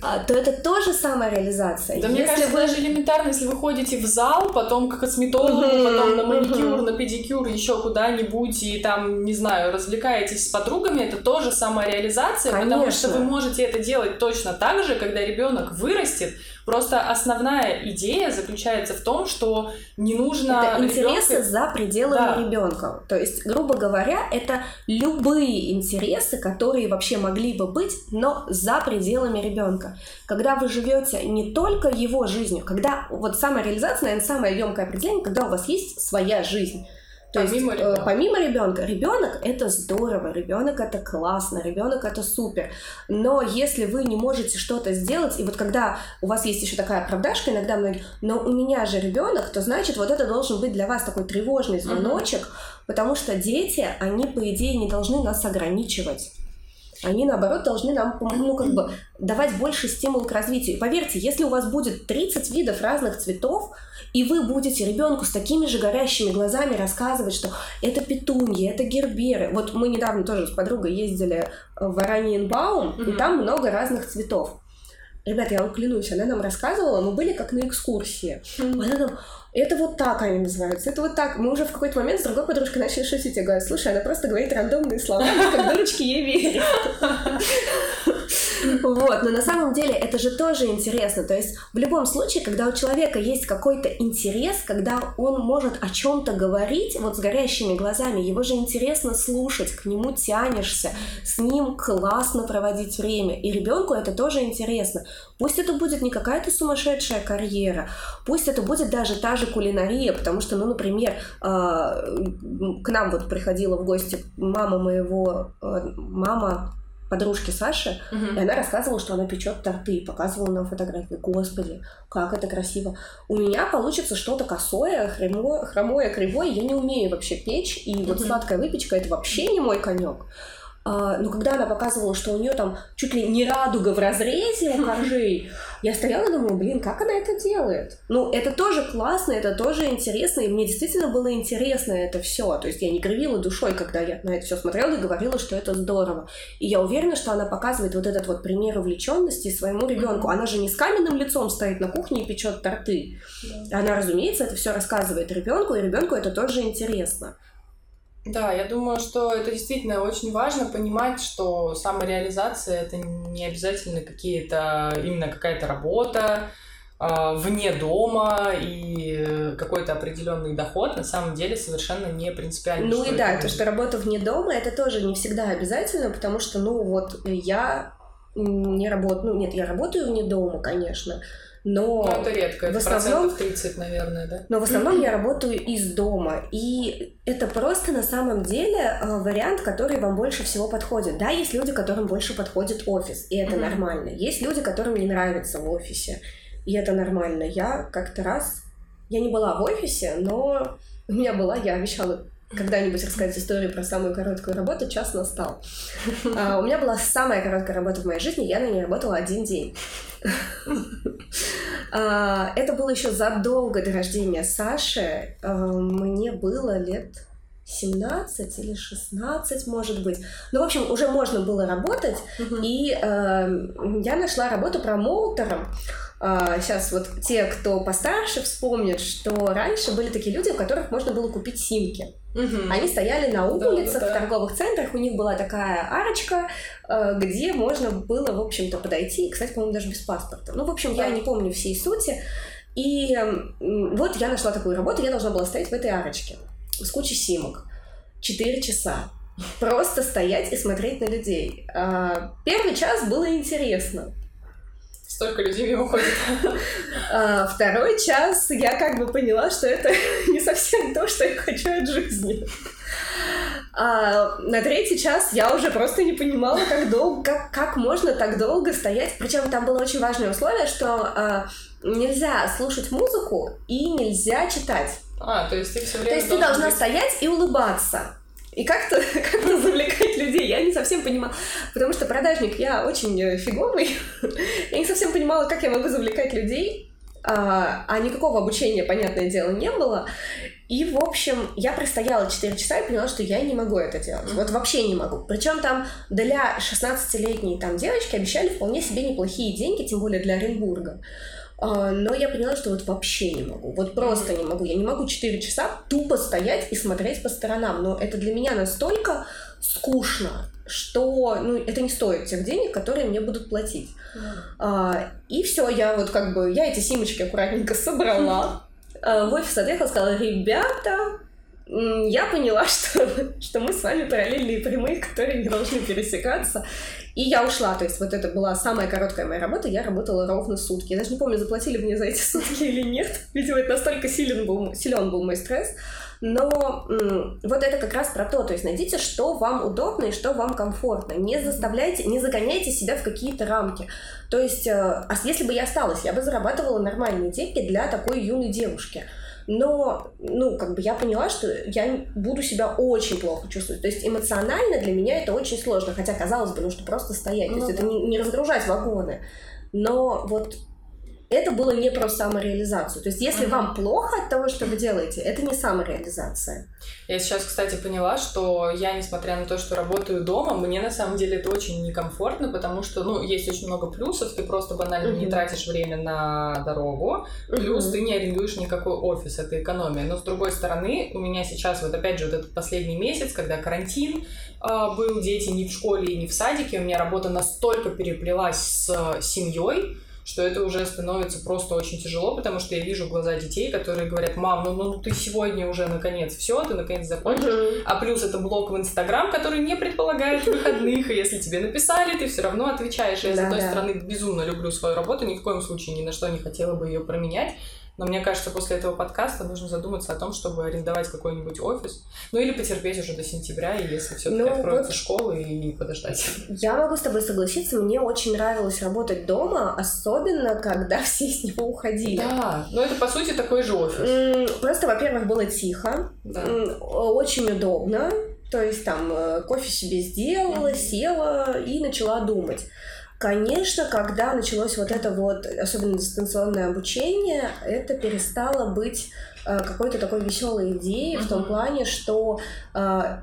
[SPEAKER 1] а, то это тоже самореализация.
[SPEAKER 2] Да, мне кажется, даже элементарно, если вы ходите в зал, потом к косметологу, потом на маникюр, на педикюр, еще куда-нибудь, и там, не знаю, развлекаетесь с подругами, это тоже самореализация, потому что вы можете можете это делать точно так же, когда ребенок вырастет. Просто основная идея заключается в том, что не нужно...
[SPEAKER 1] Это интересы ребенка... за пределами да. ребенка. То есть, грубо говоря, это любые интересы, которые вообще могли бы быть, но за пределами ребенка. Когда вы живете не только его жизнью, когда вот самореализация, наверное, самое емкое определение, когда у вас есть своя жизнь. То помимо есть, ребенка. помимо ребенка, ребенок это здорово, ребенок это классно, ребенок это супер. Но если вы не можете что-то сделать, и вот когда у вас есть еще такая оправдашка, иногда многие, но у меня же ребенок, то значит вот это должен быть для вас такой тревожный звоночек, угу. потому что дети, они по идее не должны нас ограничивать они, наоборот, должны нам, ну, как бы, давать больше стимул к развитию. И поверьте, если у вас будет 30 видов разных цветов, и вы будете ребенку с такими же горящими глазами рассказывать, что это петуньи, это герберы. Вот мы недавно тоже с подругой ездили в Ораниенбаум, mm-hmm. и там много разных цветов. Ребята, я вам клянусь, она нам рассказывала, мы были как на экскурсии. Mm-hmm. Она нам, это вот так они называются, это вот так. Мы уже в какой-то момент с другой подружкой начали шутить. Я говорю, слушай, она просто говорит рандомные слова, как дурочки ей верят. Вот, но на самом деле это же тоже интересно. То есть в любом случае, когда у человека есть какой-то интерес, когда он может о чем-то говорить, вот с горящими глазами, его же интересно слушать, к нему тянешься, с ним классно проводить время. И ребенку это тоже интересно. Пусть это будет не какая-то сумасшедшая карьера, пусть это будет даже та же кулинария, потому что, ну, например, а, к нам вот приходила в гости мама моего, а, мама подружки Саши, uh-huh. и она рассказывала, что она печет торты, показывала нам фотографии. Господи, как это красиво. У меня получится что-то косое, хромое, хромое кривое, я не умею вообще печь, и uh-huh. вот сладкая выпечка это вообще не мой конек. А, но когда она показывала, что у нее там чуть ли не радуга в разрезе у коржей, я стояла и думала, блин, как она это делает? Ну, это тоже классно, это тоже интересно, и мне действительно было интересно это все. То есть я не кривила душой, когда я на это все смотрела и говорила, что это здорово. И я уверена, что она показывает вот этот вот пример увлеченности своему ребенку. Она же не с каменным лицом стоит на кухне и печет торты. Она, разумеется, это все рассказывает ребенку, и ребенку это тоже интересно.
[SPEAKER 2] Да, я думаю, что это действительно очень важно понимать, что самореализация это не обязательно какие-то именно какая-то работа э, вне дома и какой-то определенный доход на самом деле совершенно не принципиально.
[SPEAKER 1] Ну и да, то, что работа вне дома, это тоже не всегда обязательно, потому что, ну вот, я не работаю, ну нет, я работаю вне дома, конечно, Но
[SPEAKER 2] ну, это редко, это
[SPEAKER 1] в основном,
[SPEAKER 2] 30, наверное, да?
[SPEAKER 1] Но в основном я работаю из дома, и это просто на самом деле э, вариант, который вам больше всего подходит. Да, есть люди, которым больше подходит офис, и это mm-hmm. нормально. Есть люди, которым не нравится в офисе, и это нормально. Я как-то раз, я не была в офисе, но у меня была, я обещала когда-нибудь рассказать историю про самую короткую работу, час настал. А, у меня была самая короткая работа в моей жизни, я на ней работала один день. А, это было еще задолго до рождения Саши. А, мне было лет 17 или 16, может быть. Ну, в общем, уже можно было работать. И я нашла работу промоутером сейчас вот те, кто постарше, вспомнят, что раньше были такие люди, у которых можно было купить симки. Угу. Они стояли на улицах, да, да, да. в торговых центрах, у них была такая арочка, э, где можно было, в общем-то, подойти, кстати, по-моему, даже без паспорта. Ну, в общем, да. я не помню всей сути. И вот я нашла такую работу, я должна была стоять в этой арочке с кучей симок. Четыре часа. Просто стоять и смотреть на людей. А, первый час было интересно.
[SPEAKER 2] Столько людей мимо ходит.
[SPEAKER 1] А, второй час я как бы поняла, что это не совсем то, что я хочу от жизни. А на третий час я уже просто не понимала, как долго, как, как можно так долго стоять. Причем там было очень важное условие, что а, нельзя слушать музыку и нельзя читать.
[SPEAKER 2] А, то есть ты все время.
[SPEAKER 1] То есть ты должна быть... стоять и улыбаться. И как-то как завлекать людей, я не совсем понимала. Потому что продажник я очень э, фиговый. я не совсем понимала, как я могу завлекать людей. А, а никакого обучения, понятное дело, не было. И, в общем, я простояла 4 часа и поняла, что я не могу это делать. Вот вообще не могу. Причем там для 16-летней там девочки обещали вполне себе неплохие деньги, тем более для Оренбурга. А, но я поняла, что вот вообще не могу. Вот просто не могу. Я не могу 4 часа тупо стоять и смотреть по сторонам. Но это для меня настолько скучно, что ну, это не стоит тех денег, которые мне будут платить. Mm. и все, я вот как бы, я эти симочки аккуратненько собрала. А, в офис отъехала, сказала, ребята, я поняла, что, что мы с вами параллельные прямые, которые не должны пересекаться. И я ушла. То есть вот это была самая короткая моя работа. Я работала ровно сутки. Я даже не помню, заплатили мне за эти сутки или нет. Видимо, это настолько силен был, силен был мой стресс. Но м- вот это как раз про то, то есть найдите, что вам удобно и что вам комфортно. Не заставляйте, не загоняйте себя в какие-то рамки. То есть, э, а если бы я осталась, я бы зарабатывала нормальные деньги для такой юной девушки но, ну, как бы я поняла, что я буду себя очень плохо чувствовать. То есть эмоционально для меня это очень сложно, хотя, казалось бы, нужно просто стоять, ну, то есть да. это не, не разгружать вагоны. Но вот это было не про самореализацию. То есть, если uh-huh. вам плохо от того, что вы делаете, это не самореализация.
[SPEAKER 2] Я сейчас, кстати, поняла, что я, несмотря на то, что работаю дома, мне на самом деле это очень некомфортно, потому что, ну, есть очень много плюсов, ты просто банально uh-huh. не тратишь время на дорогу, плюс uh-huh. ты не арендуешь никакой офис, это экономия. Но с другой стороны, у меня сейчас вот опять же вот этот последний месяц, когда карантин э, был, дети не в школе и не в садике, у меня работа настолько переплелась с семьей, что это уже становится просто очень тяжело, потому что я вижу глаза детей, которые говорят, мам, ну, ну ты сегодня уже наконец все, ты наконец закончишь. Uh-huh. А плюс это блок в Инстаграм, который не предполагает выходных, и если тебе написали, ты все равно отвечаешь. Я, с одной стороны, безумно люблю свою работу, ни в коем случае ни на что не хотела бы ее променять, но мне кажется, после этого подкаста нужно задуматься о том, чтобы арендовать какой-нибудь офис. Ну или потерпеть уже до сентября, если все-таки ну, откроются вот школы и подождать.
[SPEAKER 1] Я могу с тобой согласиться. Мне очень нравилось работать дома, особенно когда все с него уходили.
[SPEAKER 2] Да, но это по сути такой же офис.
[SPEAKER 1] Просто, во-первых, было тихо, да. очень удобно. То есть там э, кофе себе сделала, села и начала думать. Конечно, когда началось вот это вот, особенно дистанционное обучение, это перестало быть какой-то такой веселой идеи uh-huh. в том плане, что э,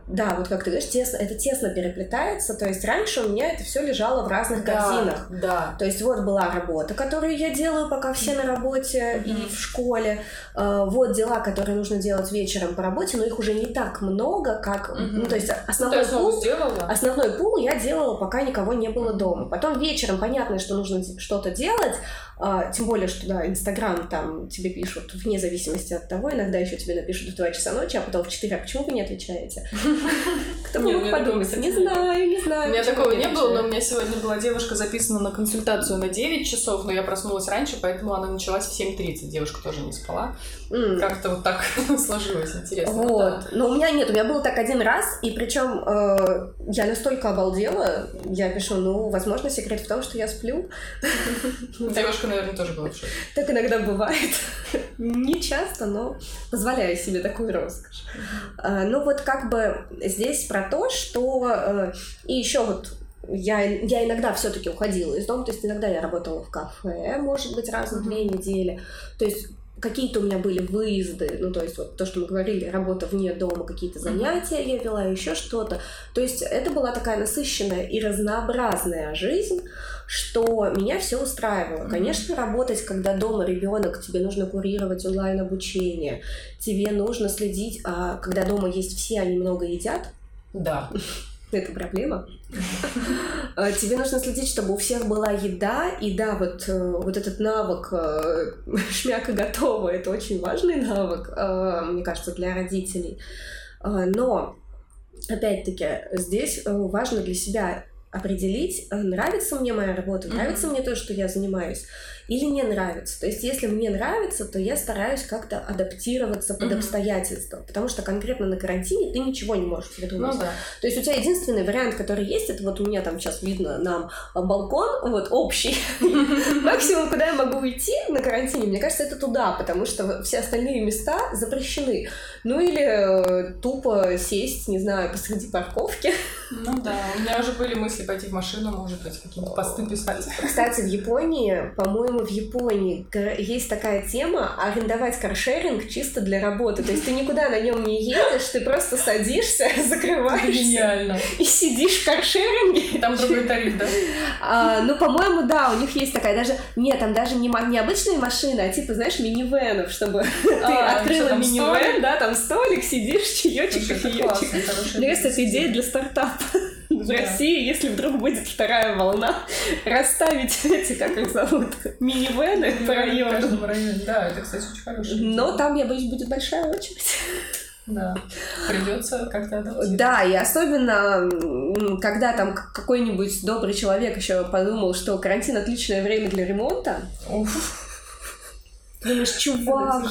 [SPEAKER 1] да, вот как ты говоришь, тесно, это тесно переплетается. То есть раньше у меня это все лежало в разных да, корзинах.
[SPEAKER 2] Да.
[SPEAKER 1] То есть вот была работа, которую я делаю, пока все на работе uh-huh. и в школе. Э, вот дела, которые нужно делать вечером по работе, но их уже не так много, как. Uh-huh. Ну, то есть основной ну, пул. Основной пул я делала, пока никого не было дома. Потом вечером понятно, что нужно что-то делать. Тем более, что да, Инстаграм там тебе пишут вне зависимости от того. Иногда еще тебе напишут в 2 часа ночи, а потом в 4, а почему вы не отвечаете? Кто бы мог подумать? Не знаю, не знаю.
[SPEAKER 2] У меня такого не было, но у меня сегодня была девушка записана на консультацию на 9 часов, но я проснулась раньше, поэтому она началась в 7.30. Девушка тоже не спала. Как-то вот так сложилось, интересно.
[SPEAKER 1] Вот. Но у меня нет, у меня было так один раз, и причем э, я настолько обалдела, я пишу, ну, возможно, секрет в том, что я сплю.
[SPEAKER 2] Девушка, наверное, тоже была в шоке.
[SPEAKER 1] Так иногда бывает. Не часто, но позволяю себе такую роскошь. А, ну вот как бы здесь про то, что... Э, и еще вот я, я иногда все-таки уходила из дома, то есть иногда я работала в кафе, может быть, раз в две недели. То есть какие-то у меня были выезды, ну, то есть вот то, что мы говорили, работа вне дома, какие-то занятия я вела, еще что-то. То есть это была такая насыщенная и разнообразная жизнь, что меня все устраивало. Конечно, работать, когда дома ребенок, тебе нужно курировать онлайн-обучение, тебе нужно следить, а когда дома есть все, они много едят.
[SPEAKER 2] Да.
[SPEAKER 1] это проблема. А, тебе нужно следить, чтобы у всех была еда, и да, вот, э, вот этот навык э, шмяка готова, это очень важный навык, э, мне кажется, для родителей. А, но, опять-таки, здесь важно для себя определить, нравится мне моя работа, нравится mm-hmm. мне то, что я занимаюсь или не нравится. То есть, если мне нравится, то я стараюсь как-то адаптироваться под mm-hmm. обстоятельства, потому что конкретно на карантине ты ничего не можешь придумать. Ну, да. То есть, у тебя единственный вариант, который есть, это вот у меня там сейчас видно нам балкон, вот общий. Максимум, куда я могу уйти на карантине, мне кажется, это туда, потому что все остальные места запрещены. Ну или э, тупо сесть, не знаю, посреди парковки.
[SPEAKER 2] Ну да, у меня уже были мысли пойти в машину, может быть, какие-то посты писать.
[SPEAKER 1] Кстати, в Японии, по-моему, в Японии есть такая тема арендовать каршеринг чисто для работы. То есть ты никуда на нем не едешь, ты просто садишься, закрываешься
[SPEAKER 2] Гениально.
[SPEAKER 1] и сидишь в каршеринге.
[SPEAKER 2] Там другой тариф, да?
[SPEAKER 1] А, ну, по-моему, да, у них есть такая даже... Нет, там даже не, не обычные машины, а типа, знаешь, минивенов, чтобы а, ты открыла минивэн, да, там столик, сидишь, чаечек, кофеечек. Мне кажется, это идея для стартапа в да. России, если вдруг будет вторая волна, расставить эти, как их зовут, минивены по району.
[SPEAKER 2] районе. Да, это, кстати, очень хорошо.
[SPEAKER 1] Но там, я боюсь, будет большая очередь.
[SPEAKER 2] Да, придется как-то.
[SPEAKER 1] Да, и особенно, когда там какой-нибудь добрый человек еще подумал, что карантин отличное время для ремонта. Уф. Думаешь, чувак,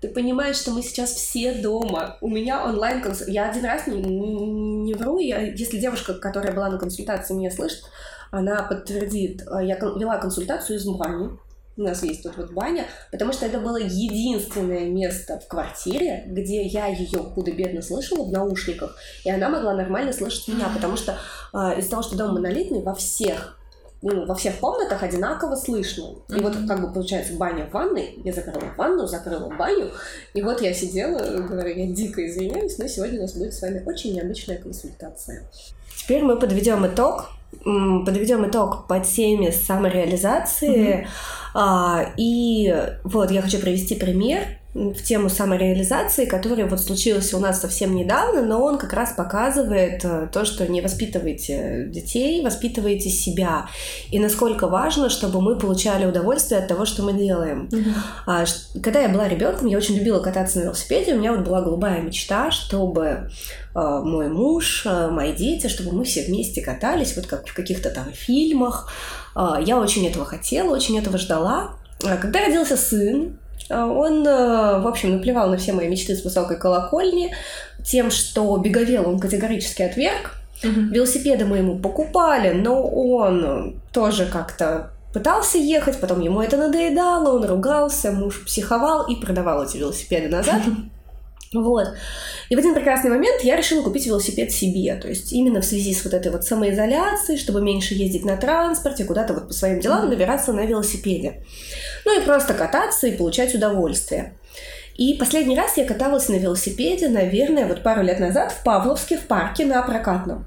[SPEAKER 1] ты понимаешь, что мы сейчас все дома. У меня онлайн консультация. Я один раз не, не, не вру, я, если девушка, которая была на консультации, меня слышит, она подтвердит. Я вела консультацию из бани. У нас есть тут вот баня, потому что это было единственное место в квартире, где я ее худо-бедно слышала в наушниках, и она могла нормально слышать меня, потому что э, из-за того, что дом монолитный, во всех ну, во всех комнатах одинаково слышно. И mm-hmm. вот как бы получается баня в ванной, я закрыла ванну, закрыла баню, и вот я сидела, говорю, я дико извиняюсь, но сегодня у нас будет с вами очень необычная консультация. Теперь мы подведем итог, подведем итог по теме самореализации. Mm-hmm. И вот я хочу привести пример в тему самореализации, который вот случился у нас совсем недавно, но он как раз показывает э, то, что не воспитывайте детей, воспитывайте себя. И насколько важно, чтобы мы получали удовольствие от того, что мы делаем. Mm-hmm. Когда я была ребенком, я очень любила кататься на велосипеде. У меня вот была голубая мечта, чтобы э, мой муж, э, мои дети, чтобы мы все вместе катались, вот как в каких-то там фильмах. Я очень этого хотела, очень этого ждала. Когда родился сын, а он, э, в общем, наплевал на все мои мечты с высокой колокольни тем, что беговел он категорически отверг. Угу. Велосипеды мы ему покупали, но он тоже как-то пытался ехать, потом ему это надоедало, он ругался, муж психовал и продавал эти велосипеды назад. Вот. И в один прекрасный момент я решила купить велосипед себе. То есть именно в связи с вот этой вот самоизоляцией, чтобы меньше ездить на транспорте, куда-то вот по своим делам добираться на велосипеде. Ну и просто кататься и получать удовольствие. И последний раз я каталась на велосипеде, наверное, вот пару лет назад в Павловске в парке на прокатном.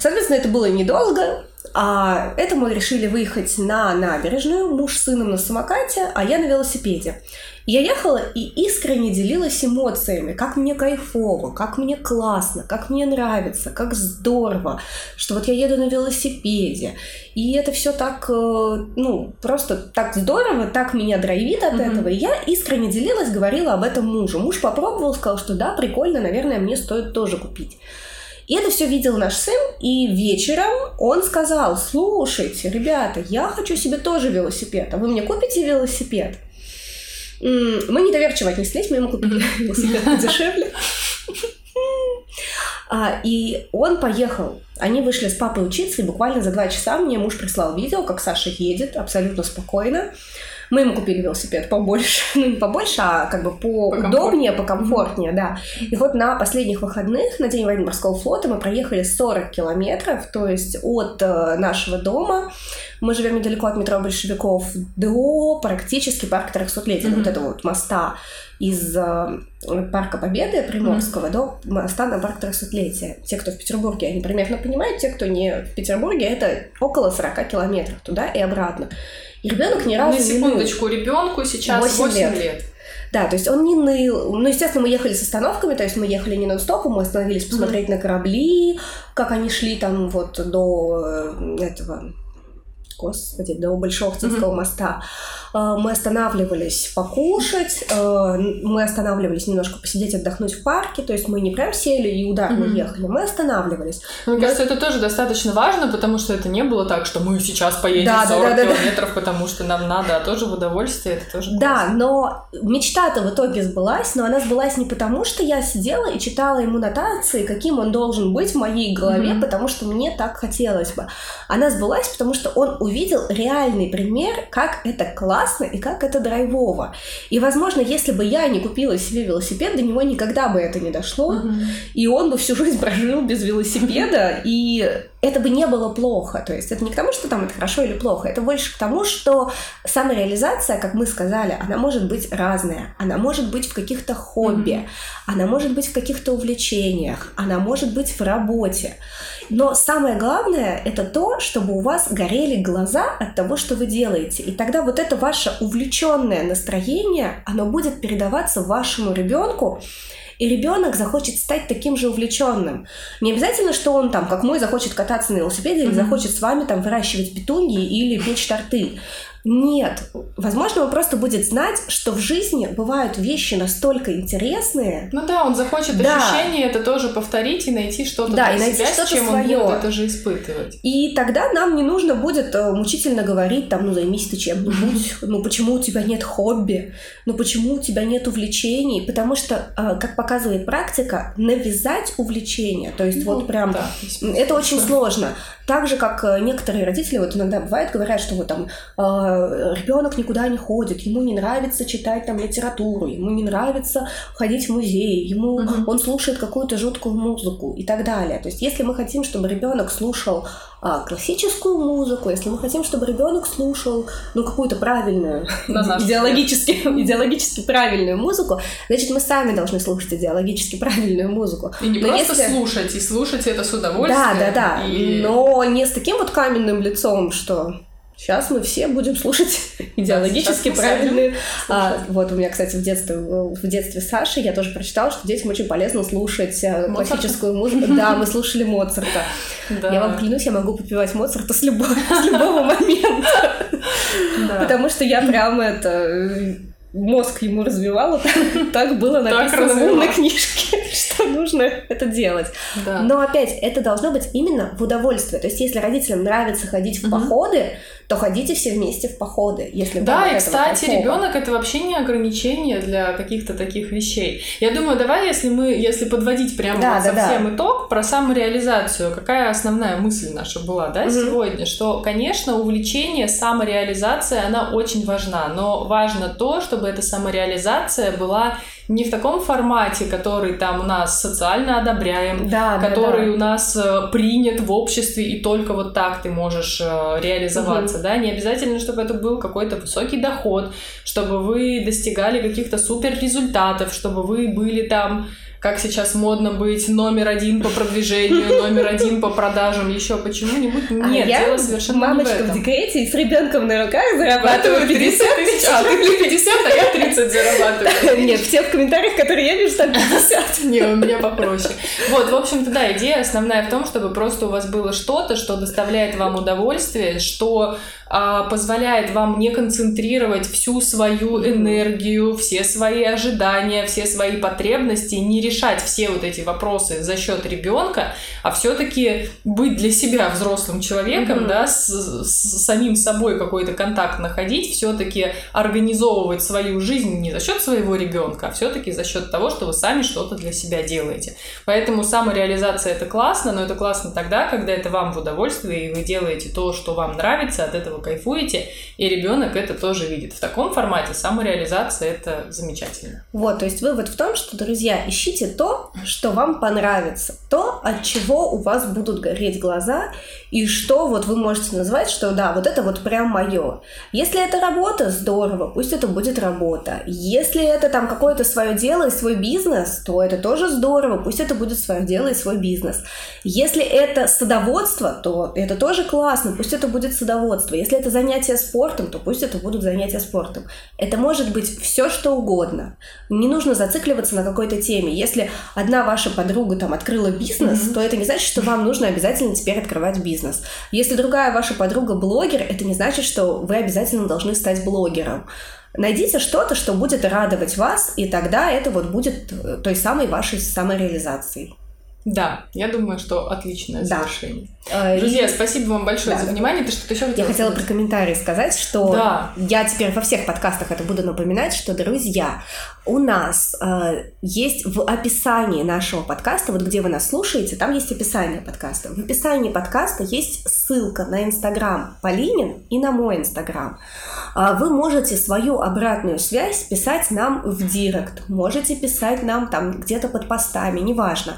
[SPEAKER 1] Соответственно, это было недолго, А это мы решили выехать на набережную, муж с сыном на самокате, а я на велосипеде. Я ехала и искренне делилась эмоциями, как мне кайфово, как мне классно, как мне нравится, как здорово, что вот я еду на велосипеде. И это все так, э, ну, просто так здорово, так меня драйвит от mm-hmm. этого. И я искренне делилась, говорила об этом мужу. Муж попробовал, сказал, что да, прикольно, наверное, мне стоит тоже купить. И это все видел наш сын, и вечером он сказал, слушайте, ребята, я хочу себе тоже велосипед, а вы мне купите велосипед? Мы недоверчиво отнеслись, мы ему купили велосипед подешевле. А, и он поехал. Они вышли с папой учиться, и буквально за два часа мне муж прислал видео, как Саша едет абсолютно спокойно. Мы ему купили велосипед побольше, ну не побольше, а как бы поудобнее, покомфортнее, да. И вот на последних выходных, на День военно-морского флота, мы проехали 40 километров, то есть от э, нашего дома, мы живем недалеко от метро Большевиков, до практически парка 300-летия, mm-hmm. вот этого вот моста из э, Парка Победы Приморского mm-hmm. до моста на парк 300-летия. Те, кто в Петербурге, они примерно понимают, те, кто не в Петербурге, это около 40 километров туда и обратно. Ребенок ни разу
[SPEAKER 2] На секундочку, не ребенку сейчас 8, 8 лет. лет.
[SPEAKER 1] Да, то есть он не ныл. Ну, естественно, мы ехали с остановками, то есть мы ехали не нон-стопом, мы остановились посмотреть mm-hmm. на корабли, как они шли там вот до э, этого господи, до Большовцевского mm-hmm. моста. Э, мы останавливались покушать, э, мы останавливались немножко посидеть, отдохнуть в парке, то есть мы не прям сели и ударно mm-hmm. ехали, мы останавливались.
[SPEAKER 2] Мне кажется, это тоже достаточно важно, потому что это не было так, что мы сейчас поедем да, 40 да, да, километров, да. потому что нам надо, а тоже в удовольствие, это тоже
[SPEAKER 1] Да, классно. но мечта-то в итоге сбылась, но она сбылась не потому, что я сидела и читала ему нотации, каким он должен быть в моей голове, mm-hmm. потому что мне так хотелось бы. Она сбылась, потому что он увидел реальный пример, как это классно и как это драйвово. И, возможно, если бы я не купила себе велосипед, до него никогда бы это не дошло, uh-huh. и он бы всю жизнь прожил без велосипеда, и это бы не было плохо. То есть это не к тому, что там это хорошо или плохо, это больше к тому, что самореализация, как мы сказали, она может быть разная. Она может быть в каких-то хобби, mm-hmm. она может быть в каких-то увлечениях, она может быть в работе. Но самое главное это то, чтобы у вас горели глаза от того, что вы делаете. И тогда вот это ваше увлеченное настроение, оно будет передаваться вашему ребенку, и ребенок захочет стать таким же увлеченным. Не обязательно, что он там, как мой, захочет кататься на велосипеде mm-hmm. или захочет с вами там выращивать петуньи или печь торты. Нет. Возможно, он просто будет знать, что в жизни бывают вещи настолько интересные.
[SPEAKER 2] Ну да, он захочет да. ощущение это тоже повторить и найти что-то
[SPEAKER 1] да, и найти
[SPEAKER 2] себя,
[SPEAKER 1] что-то
[SPEAKER 2] чем
[SPEAKER 1] свое.
[SPEAKER 2] он будет это же испытывать.
[SPEAKER 1] И тогда нам не нужно будет э, мучительно говорить, там, ну займись ты чем-нибудь, ну почему у тебя нет хобби, ну почему у тебя нет увлечений, потому что, э, как показывает практика, навязать увлечение, то есть ну, вот прям, да, это очень сложно. Так же, как э, некоторые родители, вот иногда бывает, говорят, что вот там ребенок никуда не ходит, ему не нравится читать там литературу, ему не нравится ходить в музей, ему uh-huh. он слушает какую-то жуткую музыку и так далее. То есть, если мы хотим, чтобы ребенок слушал а, классическую музыку, если мы хотим, чтобы ребенок слушал ну какую-то правильную, идеологически, идеологически правильную музыку, значит мы сами должны слушать идеологически правильную музыку.
[SPEAKER 2] И не
[SPEAKER 1] Но
[SPEAKER 2] просто если... слушать, и слушать это с удовольствием.
[SPEAKER 1] Да, да, да. И... Но не с таким вот каменным лицом, что Сейчас мы все будем слушать идеологически да, правильные. А, вот у меня, кстати, в детстве, в детстве Саши я тоже прочитала, что детям очень полезно слушать э, Моцарта? классическую музыку. Да, мы слушали Моцарта. Да. Я вам клянусь, я могу попивать Моцарта с любого, с любого момента. Да. Потому что я прям это мозг ему развивала, так было написано в умной книжке, что нужно это делать. Да. Но опять, это должно быть именно в удовольствие. То есть, если родителям нравится ходить в походы, то ходите все вместе в походы, если
[SPEAKER 2] Да, и, кстати, ребенок это вообще не ограничение для каких-то таких вещей. Я думаю, давай, если мы, если подводить прямо да, вот да, совсем да. итог про самореализацию, какая основная мысль наша была, да, угу. сегодня, что, конечно, увлечение, самореализация, она очень важна, но важно то, чтобы эта самореализация была не в таком формате, который там у нас социально одобряем, да, который да, да. у нас э, принят в обществе, и только вот так ты можешь э, реализоваться, угу. да, не обязательно, чтобы это был какой-то высокий доход, чтобы вы достигали каких-то супер результатов, чтобы вы были там как сейчас модно быть номер один по продвижению, номер один по продажам, еще почему-нибудь. А Нет,
[SPEAKER 1] а
[SPEAKER 2] дело совершенно
[SPEAKER 1] мамочка
[SPEAKER 2] не в этом.
[SPEAKER 1] в декрете и с ребенком на руках зарабатываю 50
[SPEAKER 2] тысяч. А ты не 50, а я 30 зарабатываю.
[SPEAKER 1] Нет, все в комментариях, которые я вижу, там 50.
[SPEAKER 2] Не, у меня попроще. Вот, в общем-то, да, идея основная в том, чтобы просто у вас было что-то, что доставляет вам удовольствие, что позволяет вам не концентрировать всю свою энергию, все свои ожидания, все свои потребности, не решать все вот эти вопросы за счет ребенка, а все-таки быть для себя взрослым человеком, mm-hmm. да, с, с самим собой какой-то контакт находить, все-таки организовывать свою жизнь не за счет своего ребенка, а все-таки за счет того, что вы сами что-то для себя делаете. Поэтому самореализация это классно, но это классно тогда, когда это вам в удовольствие, и вы делаете то, что вам нравится, от этого вы кайфуете, и ребенок это тоже видит. В таком формате самореализация это замечательно.
[SPEAKER 1] Вот, то есть вывод в том, что, друзья, ищите то, что вам понравится, то, от чего у вас будут гореть глаза, и что вот вы можете назвать, что да, вот это вот прям мое. Если это работа, здорово, пусть это будет работа. Если это там какое-то свое дело и свой бизнес, то это тоже здорово, пусть это будет свое дело и свой бизнес. Если это садоводство, то это тоже классно, пусть это будет садоводство. Если это занятие спортом, то пусть это будут занятия спортом. Это может быть все, что угодно. Не нужно зацикливаться на какой-то теме. Если одна ваша подруга там открыла бизнес, mm-hmm. то это не значит, что вам нужно обязательно теперь открывать бизнес. Если другая ваша подруга блогер, это не значит, что вы обязательно должны стать блогером. Найдите что-то, что будет радовать вас, и тогда это вот будет э, той самой вашей самореализацией.
[SPEAKER 2] Да, я думаю, что отличное да. завершение. Э, Друзья, и... спасибо вам большое да. за внимание. Ты что-то еще
[SPEAKER 1] хотела Я хотела сказать? про комментарии сказать, что да. я теперь во всех подкастах это буду напоминать, что, друзья, у нас э, есть в описании нашего подкаста, вот где вы нас слушаете, там есть описание подкаста. В описании подкаста есть ссылка на Инстаграм Полинин и на мой Инстаграм. Э, вы можете свою обратную связь писать нам в директ, можете писать нам там где-то под постами, неважно.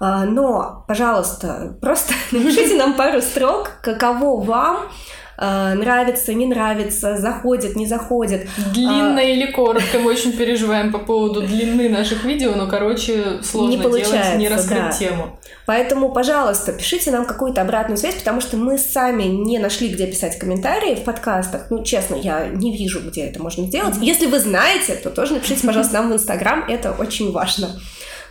[SPEAKER 1] А, но, пожалуйста, просто напишите нам пару строк, каково вам а, нравится, не нравится, заходит, не заходит.
[SPEAKER 2] Длинно а... или коротко, мы очень переживаем по поводу длины наших видео, но, короче, сложно не делать, не раскрыть да. тему.
[SPEAKER 1] Поэтому, пожалуйста, пишите нам какую-то обратную связь, потому что мы сами не нашли, где писать комментарии в подкастах. Ну, честно, я не вижу, где это можно сделать. Если вы знаете, то тоже напишите, пожалуйста, нам в Инстаграм, это очень важно.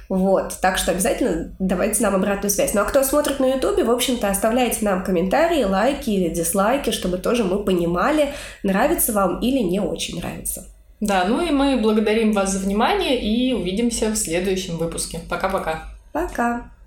[SPEAKER 1] Вот, так что обязательно давайте нам обратную связь. Ну а кто смотрит на Ютубе, в общем-то, оставляйте нам комментарии, лайки или дизлайки, чтобы тоже мы понимали, нравится вам или не очень нравится.
[SPEAKER 2] Да, ну и мы благодарим вас за внимание и увидимся в следующем выпуске. Пока-пока.
[SPEAKER 1] Пока. -пока. Пока.